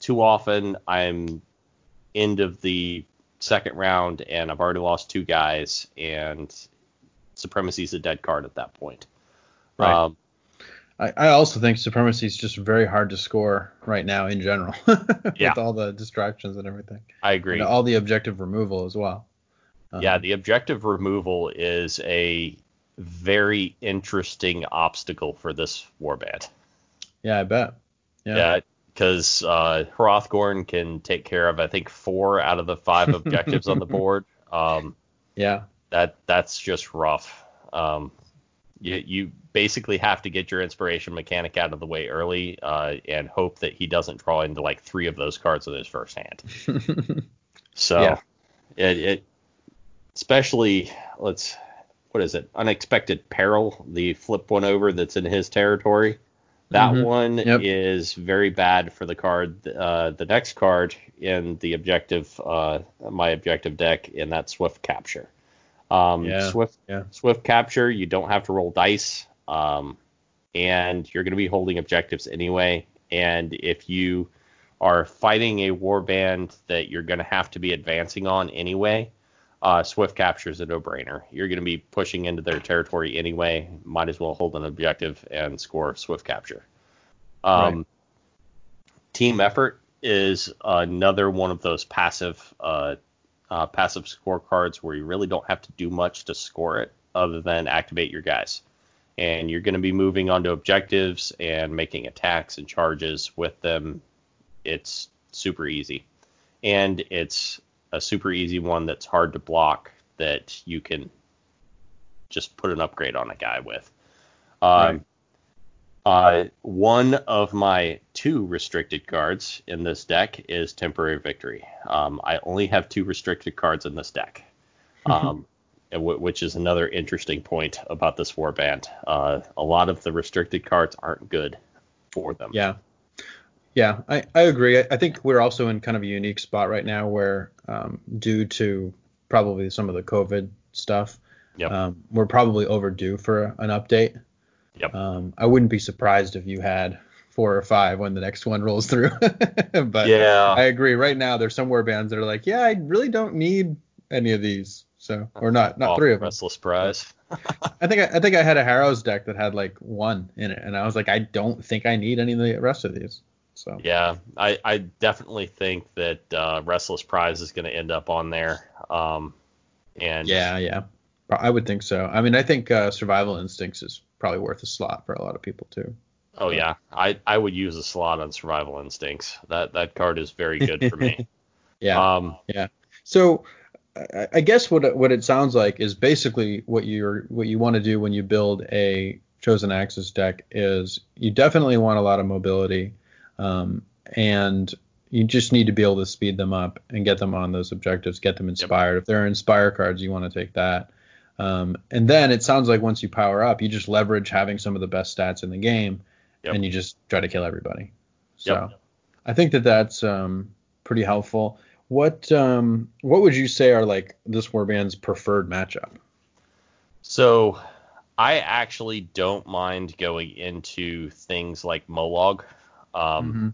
too often I'm end of the second round and I've already lost two guys and Supremacy is a dead card at that point. Right. Um, I, I, also think Supremacy is just very hard to score right now in general [LAUGHS] with yeah. all the distractions and everything. I agree. And all the objective removal as well. Um, yeah, the objective removal is a very interesting obstacle for this warband. Yeah, I bet. Yeah, because yeah, uh, Hrothgorn can take care of I think four out of the five [LAUGHS] objectives on the board. Um, yeah, that that's just rough. Um, you, you basically have to get your inspiration mechanic out of the way early uh, and hope that he doesn't draw into like three of those cards in his first hand. [LAUGHS] so yeah. it, it especially let's what is it unexpected peril the flip one over that's in his territory that mm-hmm. one yep. is very bad for the card uh, the next card in the objective uh, my objective deck in that swift capture um, yeah. Swift yeah. Swift capture, you don't have to roll dice, um, and you're going to be holding objectives anyway. And if you are fighting a war band that you're going to have to be advancing on anyway, uh, Swift capture is a no-brainer. You're going to be pushing into their territory anyway. Might as well hold an objective and score Swift capture. Um, right. Team effort is another one of those passive uh, uh, passive scorecards where you really don't have to do much to score it other than activate your guys. And you're going to be moving on to objectives and making attacks and charges with them. It's super easy. And it's a super easy one that's hard to block that you can just put an upgrade on a guy with. Um, right. Uh, one of my two restricted cards in this deck is Temporary Victory. Um, I only have two restricted cards in this deck, [LAUGHS] um, w- which is another interesting point about this warband. Uh, a lot of the restricted cards aren't good for them. Yeah. Yeah, I, I agree. I, I think we're also in kind of a unique spot right now where, um, due to probably some of the COVID stuff, yep. Um, we're probably overdue for an update. Yep. Um, I wouldn't be surprised if you had four or five when the next one rolls through. [LAUGHS] but yeah, I agree. Right now, there's some warbands that are like, yeah, I really don't need any of these. So or not, not oh, three of them. Restless Prize. [LAUGHS] I think I, I, think I had a Harrows deck that had like one in it, and I was like, I don't think I need any of the rest of these. So yeah, I, I definitely think that uh, Restless Prize is going to end up on there. Um, and yeah, yeah, I would think so. I mean, I think uh, Survival Instincts is probably worth a slot for a lot of people too. Oh yeah, I I would use a slot on Survival Instincts. That that card is very good for me. [LAUGHS] yeah. Um, yeah. So I, I guess what what it sounds like is basically what you're what you want to do when you build a chosen axes deck is you definitely want a lot of mobility, um, and You just need to be able to speed them up and get them on those objectives, get them inspired. Yep. If they're inspire cards, you want to take that. Um, and then it sounds like once you power up, you just leverage having some of the best stats in the game, yep. and you just try to kill everybody. So yep. I think that that's um, pretty helpful. What um, what would you say are like this warband's preferred matchup? So I actually don't mind going into things like Mollog. Um, mm-hmm.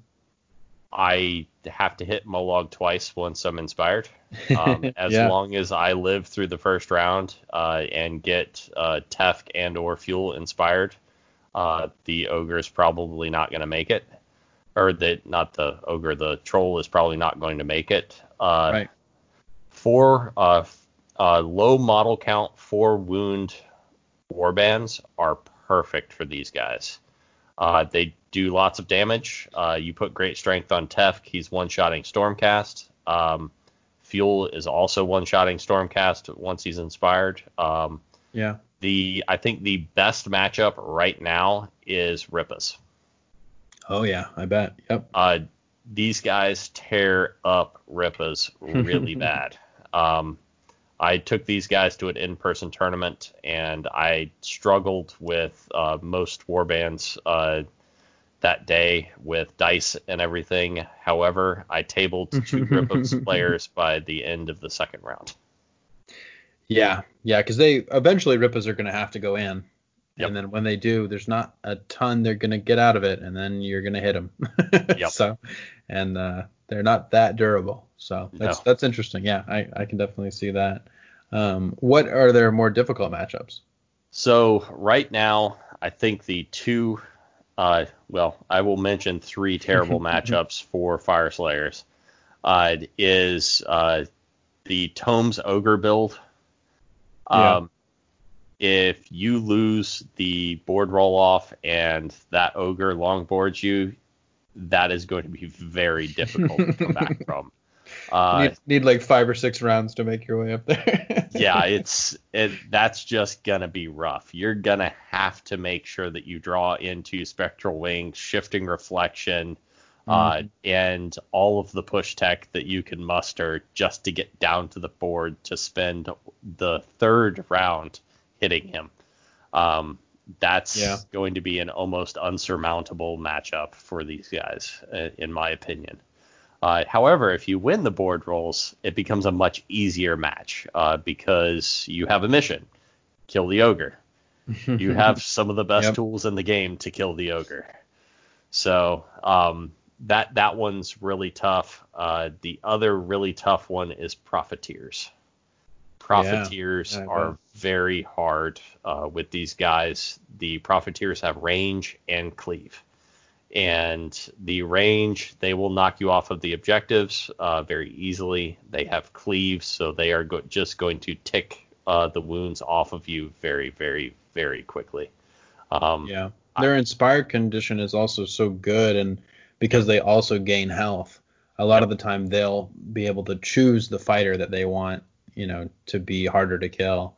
I have to hit Mollog twice once I'm inspired. [LAUGHS] Um, as yeah. long as I live through the first round uh, and get uh, Tefk and or Fjul inspired, uh, the ogre is probably not going to make it. Or that not the ogre, the troll is probably not going to make it. Uh, right. For uh, uh, low model count, four wound warbands are perfect for these guys. Uh, they do lots of damage. Uh, you put great strength on Tefk. He's one-shotting Stormcast. Um, Fjul is also one-shotting Stormcast once he's inspired. Um, yeah. The I think the best matchup right now is Rippa's. Oh yeah, I bet. Yep. Uh, these guys tear up Rippa's really [LAUGHS] bad. Um, I took these guys to an in-person tournament, and I struggled with uh, most warbands uh, that day with dice and everything. However, I tabled two [LAUGHS] Rippa's players by the end of the second round. Yeah, yeah, because they eventually Rippa's are going to have to go in, yep. and then when they do, there's not a ton they're going to get out of it, and then you're going to hit them. [LAUGHS] yep. So, and uh, they're not that durable. So that's no. that's interesting. Yeah, I, I can definitely see that. Um, what are their more difficult matchups? So right now, I think the two, uh, well, I will mention three terrible [LAUGHS] matchups for Fyreslayers. Uh, is uh, the Tomes Ogre build. Um, yeah. If you lose the board roll off and that ogre longboards you, that is going to be very difficult to come back [LAUGHS] from. Uh, need, need, like five or six rounds to make your way up there. [LAUGHS] yeah, it's it. That's just gonna be rough. You're gonna have to make sure that you draw into spectral wings, shifting reflection, uh, mm-hmm. uh, and all of the push tech that you can muster just to get down to the board to spend the third round hitting him. Um, that's yeah. going to be an almost unsurmountable matchup for these guys, in my opinion. Uh, however, if you win the board rolls, it becomes a much easier match uh, because you have a mission: kill the ogre. [LAUGHS] you have some of the best yep. tools in the game to kill the ogre. So um, that that one's really tough. Uh, the other really tough one is profiteers. Profiteers yeah, are very hard uh, with these guys. The profiteers have range and cleave. And the range, they will knock you off of the objectives uh, very easily. They have cleaves, so they are go- just going to tick uh, the wounds off of you very, very, very quickly. Um, yeah, their I, inspired condition is also so good, and because they also gain health, a lot of the time they'll be able to choose the fighter that they want you know, to be harder to kill.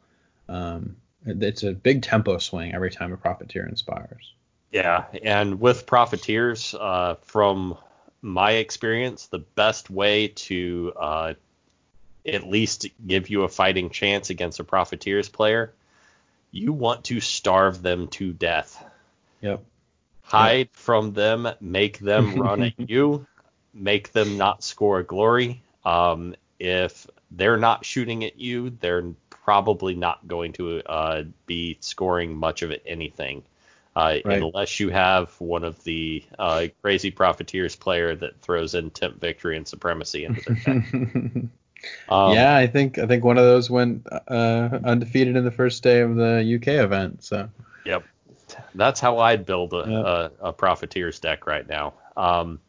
Um, it's a big tempo swing every time a profiteer inspires. Yeah, and with profiteers, uh, from my experience, the best way to uh, at least give you a fighting chance against a profiteers player, you want to starve them to death. Yep. Hide yep. from them, make them [LAUGHS] run at you, make them not score a glory. Um, if they're not shooting at you, they're probably not going to uh, be scoring much of anything. Uh, right. Unless you have one of the uh, crazy profiteers player that throws in temp victory and supremacy into their deck. [LAUGHS] um, yeah, I think I think one of those went uh, undefeated in the first day of the UK event. So. Yep, that's how I'd build a, yep. a, a profiteers deck right now. Um,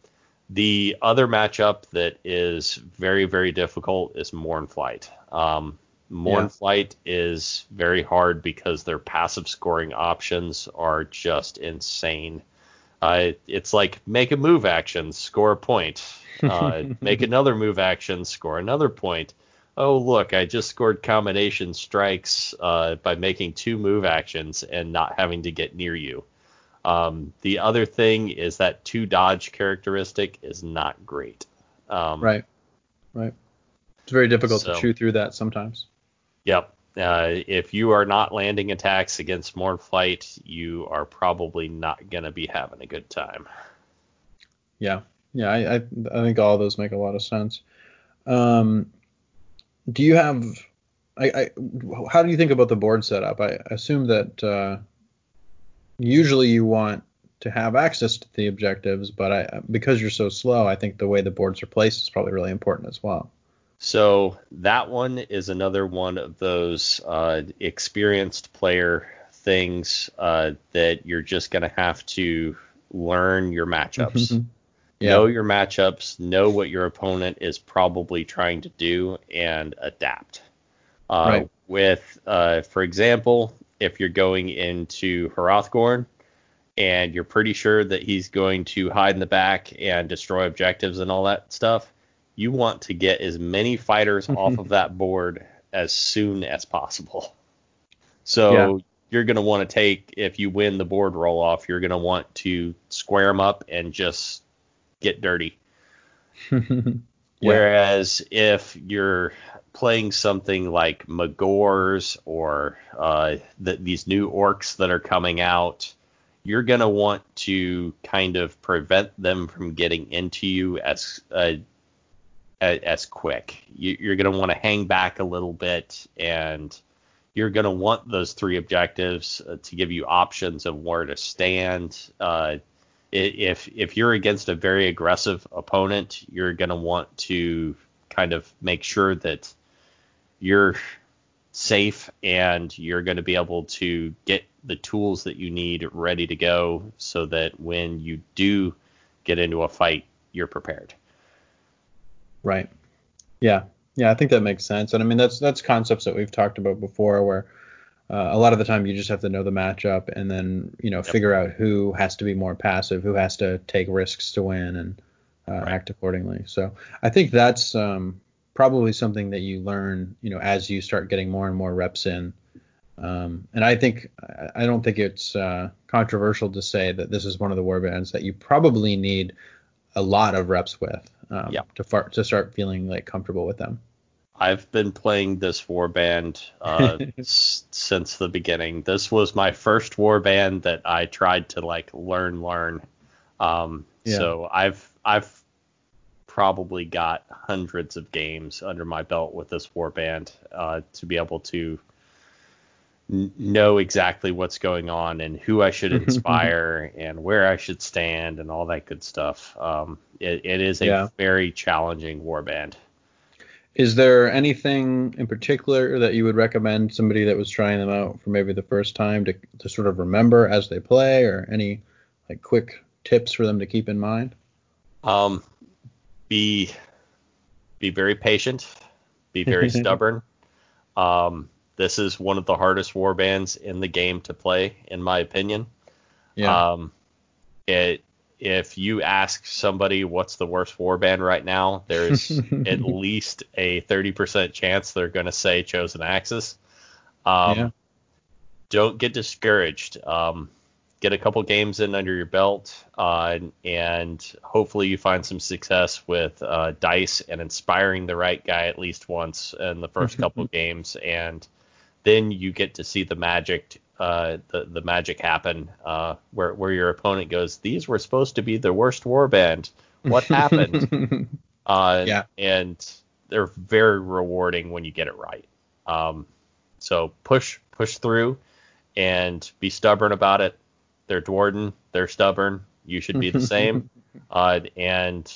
the other matchup that is very, very difficult is Mournflight. Um, Mournflight yeah. is very hard because their passive scoring options are just insane. Uh, it's like make a move action, score a point. [LAUGHS] Uh, make another move action, score another point. Oh, look, I just scored combination strikes uh, by making two move actions and not having to get near you. Um, the other thing is that two dodge characteristic is not great. Um, right. Right. It's very difficult So- to chew through that sometimes. Yep. Uh, if you are not landing attacks against Mournflight, you are probably not going to be having a good time. Yeah, yeah, I, I I think all of those make a lot of sense. Um, do you have? I, I how do you think about the board setup? I assume that uh, usually you want to have access to the objectives, but I because you're so slow, I think the way the boards are placed is probably really important as well. So that one is another one of those uh, experienced player things uh, that you're just going to have to learn your matchups. Yeah. Know your matchups, know what your opponent is probably trying to do, and adapt. Uh, Right. With, uh, for example, if you're going into Hrothgorn and you're pretty sure that he's going to hide in the back and destroy objectives and all that stuff, you want to get as many fighters off of that board as soon as possible. So you're going to want to take, if you win the board roll off, you're going to want to square them up and just get dirty. [LAUGHS] Whereas if you're playing something like Magore's or uh, th- these new orcs that are coming out, you're going to want to kind of prevent them from getting into you as uh, as quick. You, you're going to want to hang back a little bit, and you're going to want those three objectives uh, to give you options of where to stand. Uh, if if you're against a very aggressive opponent, you're going to want to kind of make sure that you're safe and you're going to be able to get the tools that you need ready to go so that when you do get into a fight, you're prepared. Right. Yeah. Yeah, I think that makes sense. And I mean that's that's concepts that we've talked about before where uh, a lot of the time you just have to know the matchup and then, you know, Yep. figure out who has to be more passive, who has to take risks to win and uh, Right. act accordingly. So, I think that's um, probably something that you learn, you know, as you start getting more and more reps in. Um, and I think I- don't think it's uh, controversial to say that this is one of the war bands that you probably need a lot of reps with um, Yep. to far, to start feeling like comfortable with them. I've been playing this warband uh, [LAUGHS] s- since the beginning. This was my first warband that I tried to like learn, learn. Um, Yeah. So I've I've probably got hundreds of games under my belt with this warband uh, to be able to know exactly what's going on and who I should inspire and where I should stand and all that good stuff. Um, it, it is a Yeah. very challenging warband. Is there anything in particular that you would recommend somebody that was trying them out for maybe the first time to, to sort of remember as they play, or any like quick tips for them to keep in mind? Um, be be very patient, be very [LAUGHS] stubborn. Um, this is one of the hardest war bands in the game to play, in my opinion. Yeah. Um, it if you ask somebody what's the worst war band right now, there's [LAUGHS] at least a 30% chance they're going to say Chosen Axes. Um, Yeah. Don't get discouraged. Um, get a couple games in under your belt, uh, and hopefully you find some success with uh, dice and inspiring the right guy at least once in the first couple [LAUGHS] games, and then you get to see the magic, uh, the the magic happen, uh, where where your opponent goes, these were supposed to be the worst warband. What happened? [LAUGHS] Uh, Yeah. And they're very rewarding when you get it right. Um, so push push through and be stubborn about it. They're Duardin. They're stubborn. You should be the [LAUGHS] same. uh, and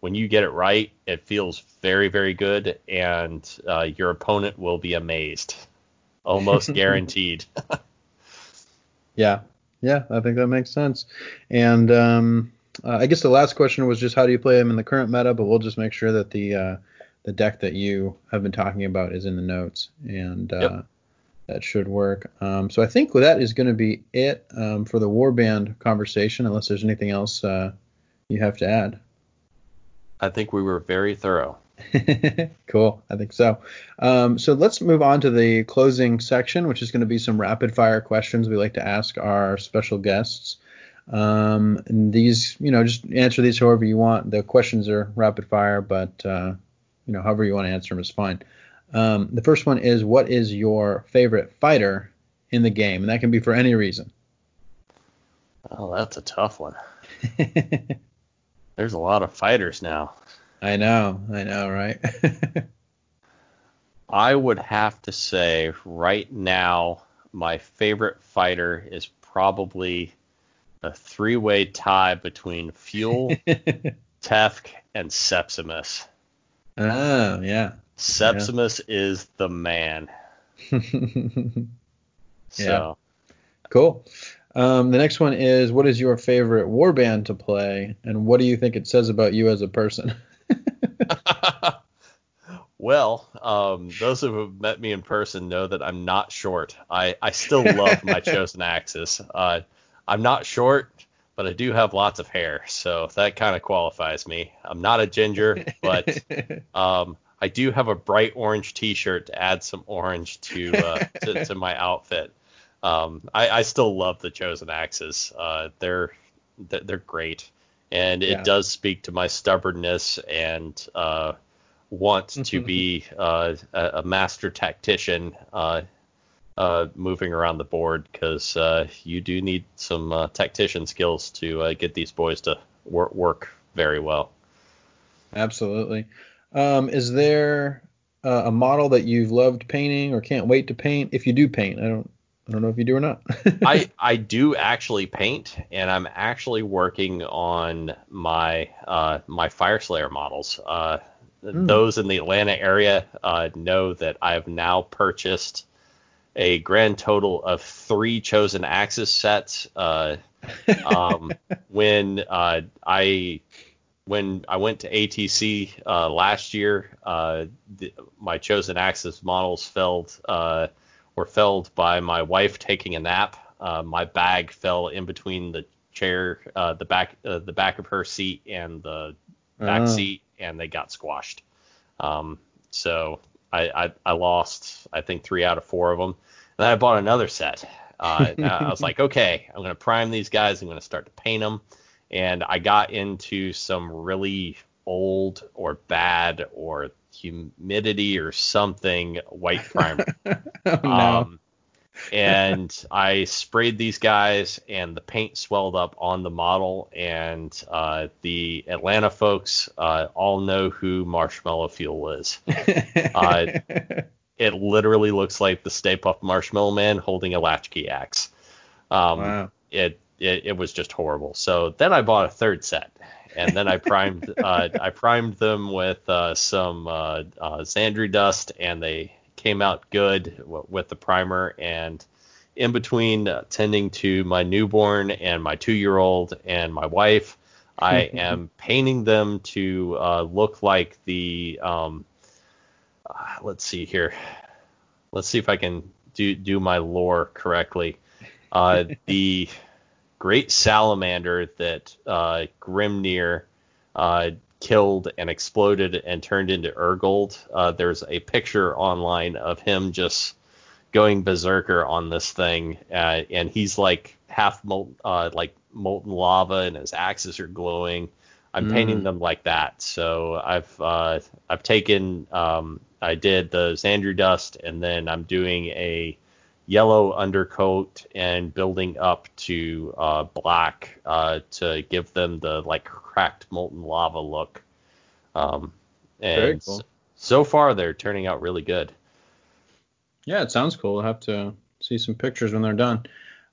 when you get it right, it feels very very good, and uh, your opponent will be amazed, almost [LAUGHS] guaranteed. [LAUGHS] Yeah, yeah, I think that makes sense. And um, uh, I guess the last question was just how do you play them in the current meta? But we'll just make sure that the uh, the deck that you have been talking about is in the notes, and uh, Yep. that should work. Um, so I think that is going to be it um, for the warband conversation, unless there's anything else uh, you have to add. I think we were very thorough. [LAUGHS] cool. I think so. Um, so let's move on to the closing section, which is going to be some rapid fire questions we like to ask our special guests. Um, and these, you know, just answer these however you want. The questions are rapid fire, but uh, you know, however you want to answer them is fine. Um, the first one is, what is your favorite fighter in the game? And that can be for any reason. Oh, that's a tough one. [LAUGHS] There's a lot of fighters now. I know, I know, right? [LAUGHS] I would have to say right now, my favorite fighter is probably a three-way tie between Fjul, [LAUGHS] Tefk, and Sepsimus. Oh, yeah. Sepsimus yeah. is the man. [LAUGHS] so. Yeah. Cool. Um, the next one is what is your favorite warband to play, and what do you think it says about you as a person? [LAUGHS] well, um, those who have met me in person know that I'm not short. I, I still love my [LAUGHS] chosen axes. Uh, I'm not short, but I do have lots of hair, so that kind of qualifies me. I'm not a ginger, but [LAUGHS] um, I do have a bright orange T-shirt to add some orange to uh, to, to, my outfit. Um, I, I, still love the chosen axes. Uh, they're they're great, and it yeah. does speak to my stubbornness and uh, want to be uh, a, master tactician uh, uh, moving around the board because uh, you do need some uh, tactician skills to uh, get these boys to wor- work very well. Absolutely. Um, is there uh, a model that you've loved painting or can't wait to paint? If you do paint, I don't. I don't know if you do or not. [LAUGHS] I, [LAUGHS] I do actually paint, and I'm actually working on my uh, my Fyreslayer models. Uh, mm. Those in the Atlanta area uh, know that I've now purchased a grand total of three chosen axes sets. Uh, [LAUGHS] um, when uh, I when I went to ATC uh, last year, uh, the, my chosen axes models felled uh, were felled by my wife taking a nap. Uh, my bag fell in between the chair, the back the back of her seat and the back oh. seat, and they got squashed. Um, so I, I, I lost I think three out of four of them. And then I bought another set. Uh, I was like, [LAUGHS] okay, I'm gonna prime these guys. I'm gonna start to paint them. And I got into some really old or bad or humidity or something white primer. [LAUGHS] oh, no. Um, and I sprayed these guys, and the paint swelled up on the model. And uh, the Atlanta folks uh, all know who Marshmallow Fjul is. [LAUGHS] Uh, it literally looks like the Stay Puft Marshmallow Man holding a latchkey axe. Um, wow. It, it it was just horrible. So then I bought a third set, and then I primed [LAUGHS] uh, I primed them with uh, some uh, uh, dust, and they came out good w- with the primer. And in between uh, tending to my newborn and my two-year-old and my wife, I [LAUGHS] am painting them to uh, look like the um, uh, let's see here. Let's see if I can do do my lore correctly. Uh, [LAUGHS] the great salamander that uh, Grimnir uh, killed and exploded and turned into Urgold. Uh, there's a picture online of him just going berserker on this thing, uh, and he's like half molten, uh, like molten lava, and his axes are glowing. I'm mm. painting them like that. So I've uh, I've taken um, I did the Zandri dust, and then I'm doing a yellow undercoat and building up to uh, black uh, to give them the like cracked molten lava look. Um, and Very cool. so far they're turning out really good. Yeah, it sounds cool. I'll have to see some pictures when they're done.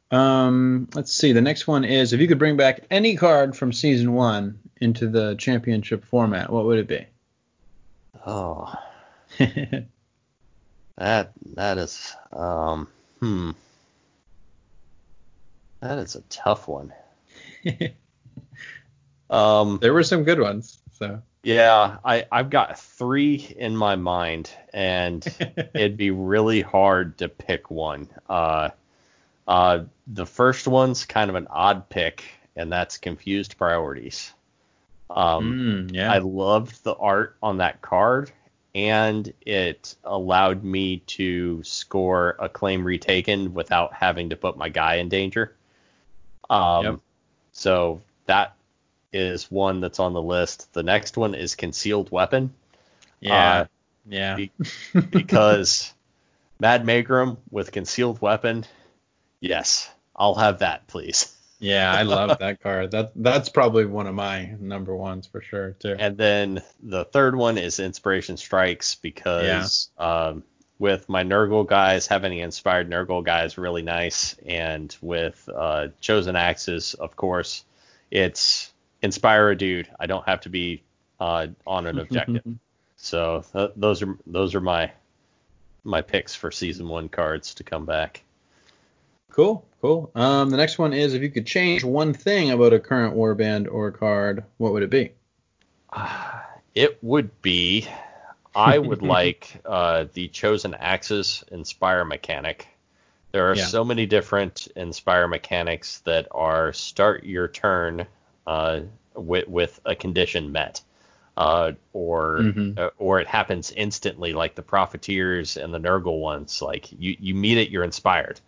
Um, let's see. The next one is if you could bring back any card from season one into the championship format, what would it be? Oh, [LAUGHS] that that is um hmm that is a tough one. [LAUGHS] um, there were some good ones. So yeah, I I've got three in my mind, and [LAUGHS] it'd be really hard to pick one. Uh, uh, the first one's kind of an odd pick, and that's confused priorities. Um, mm, yeah. I loved the art on that card, and it allowed me to score a claim retaken without having to put my guy in danger. Um, yep. So that is one that's on the list. The next one is concealed weapon. Yeah. Uh, yeah. be- [LAUGHS] because Mad Maegrim with concealed weapon, yes, I'll have that, please. Yeah, I love that card. That that's probably one of my number ones for sure too. And then the third one is Inspiration Strikes because um, with my Nurgle guys, having inspired Nurgle guys really nice. And with uh, Chosen Axes, of course, it's inspire a dude. I don't have to be uh, on an objective. [LAUGHS] so th- those are those are my my picks for season one cards to come back. Cool, cool. Um, the next one is if you could change one thing about a current warband or card, what would it be? [SIGHS] It would be I would [LAUGHS] like uh, the chosen axes inspire mechanic. There are Yeah. so many different inspire mechanics that are start your turn uh, with with a condition met, uh, or Mhm. uh, or it happens instantly like the profiteers and the Nurgle ones. Like you you meet it, you're inspired.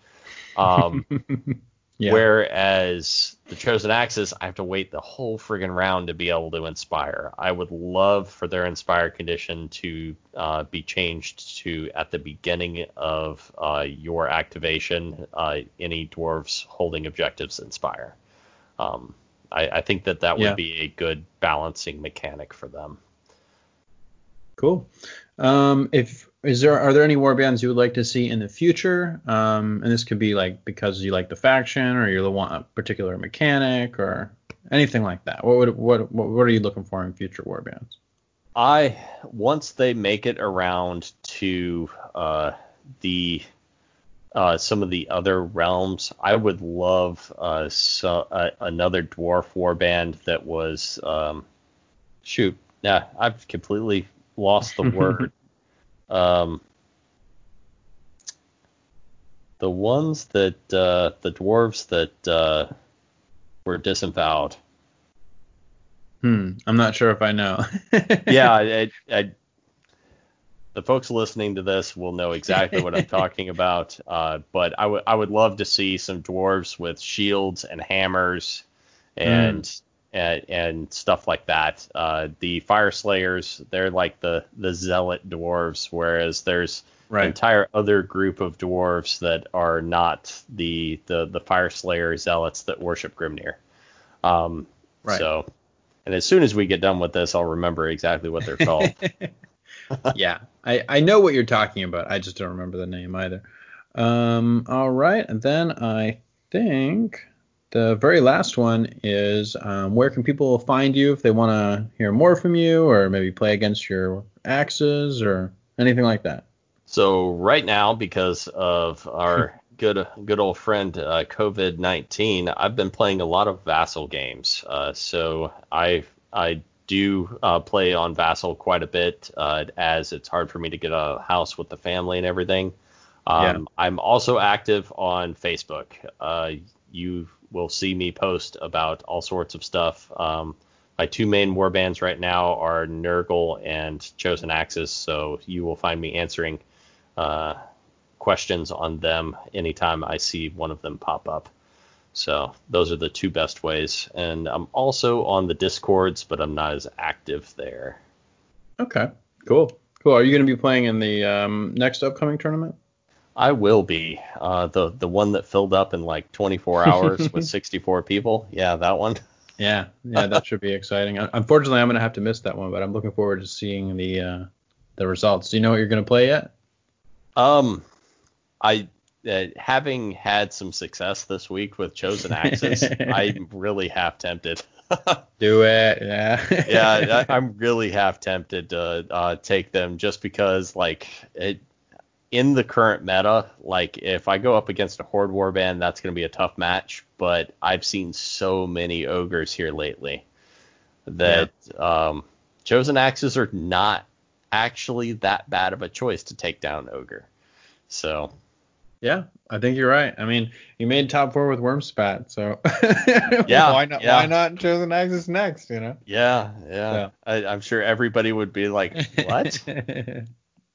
Um, [LAUGHS] Yeah. Whereas the chosen Axes, I have to wait the whole friggin' round to be able to inspire. I would love for their inspire condition to uh, be changed to at the beginning of uh, your activation. Uh, any dwarves holding objectives inspire. Um, I, I think that that would Yeah. be a good balancing mechanic for them. Cool. Um, if is there are there any warbands you would like to see in the future? Um, and this could be like because you like the faction or you want a particular mechanic or anything like that. What would what what, what are you looking for in future warbands? I once they make it around to uh, the uh, some of the other realms, I would love uh, so, uh, another dwarf warband that was um, shoot. Yeah, I've completely lost the word. [LAUGHS] um, the ones that uh, the dwarves that uh, were disemboweled. Hmm. I'm not sure if I know. [LAUGHS] yeah, I, I, the folks listening to this will know exactly what I'm talking about. [LAUGHS] Uh, but I would I would love to see some dwarves with shields and hammers and and, and stuff like that. Uh, the Fyreslayers, they're like the the zealot dwarves, whereas there's an entire other group of dwarves that are not the the the Fyreslayer zealots that worship Grimnir. Um, Right. So, and as soon as we get done with this, I'll remember exactly what they're called. [LAUGHS] [LAUGHS] yeah, I, I know what you're talking about. I just don't remember the name either. Um, all right, and then I think the very last one is um, where can people find you if they want to hear more from you or maybe play against your axes or anything like that? So right now, because of our [LAUGHS] good good old friend uh, COVID nineteen, I've been playing a lot of Vassal games. Uh, so I I do uh, play on Vassal quite a bit, uh, as it's hard for me to get a house with the family and everything. Um, Yeah. I'm also active on Facebook. Uh, you will see me post about all sorts of stuff. Um, my two main war bands right now are Nurgle and Chosen Axes, so you will find me answering uh, questions on them anytime I see one of them pop up. So those are the two best ways. And I'm also on the Discords, but I'm not as active there. Okay, cool. Cool. Are you going to be playing in the um, next upcoming tournament? I will be uh, the the one that filled up in like 24 [LAUGHS] hours with 64 people. Yeah, that one. Yeah, yeah, that should be exciting. Unfortunately, I'm going to have to miss that one, but I'm looking forward to seeing the uh, the results. Do you know what you're going to play yet? Um, I uh, having had some success this week with Chosen Axes, [LAUGHS] I'm really half tempted. [LAUGHS] Do it. Yeah. yeah, I, I'm really half tempted to uh, take them just because, like, it, in the current meta, like, if I go up against a Horde Warband, that's going to be a tough match. But I've seen so many ogres here lately that um, Chosen Axes are not actually that bad of a choice to take down ogre. So Yeah, I think you're right. I mean, you made top four with Wurmspat, so [LAUGHS] Yeah, why not? yeah. Why not chosen Axes next? You know. yeah, yeah, Yeah. I, I'm sure everybody would be like, [LAUGHS] "What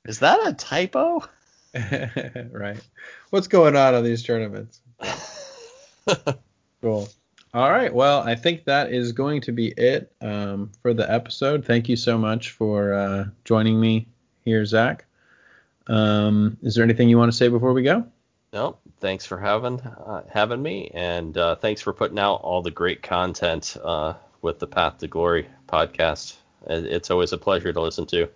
is that a typo?" [LAUGHS] right. What's going on on these tournaments? [LAUGHS] Cool. All right. Well, I think that is going to be it um, for the episode. Thank you so much for uh, joining me here, Zach. Um, is there anything you want to say before we go? No, thanks for having uh, having me, and uh, thanks for putting out all the great content uh, with the Path to Glory podcast. It's always a pleasure to listen to.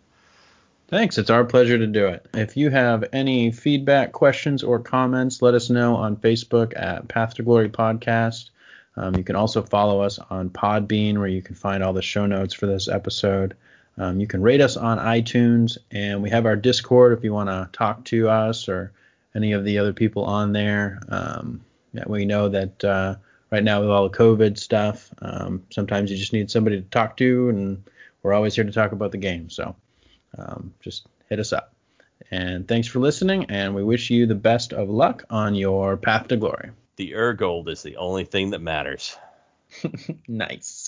Thanks. It's our pleasure to do it. If you have any feedback, questions, or comments, let us know on Facebook at Path to Glory Podcast. Um, you can also follow us on Podbean, where you can find all the show notes for this episode. Um, you can rate us on iTunes, and we have our Discord if you want to talk to us or any of the other people on there. Um, yeah, we know that uh, right now with all the COVID stuff, um, sometimes you just need somebody to talk to, and we're always here to talk about the game. So um, just hit us up. And thanks for listening, and we wish you the best of luck on your path to glory. The Ur-gold is the only thing that matters. [LAUGHS] nice.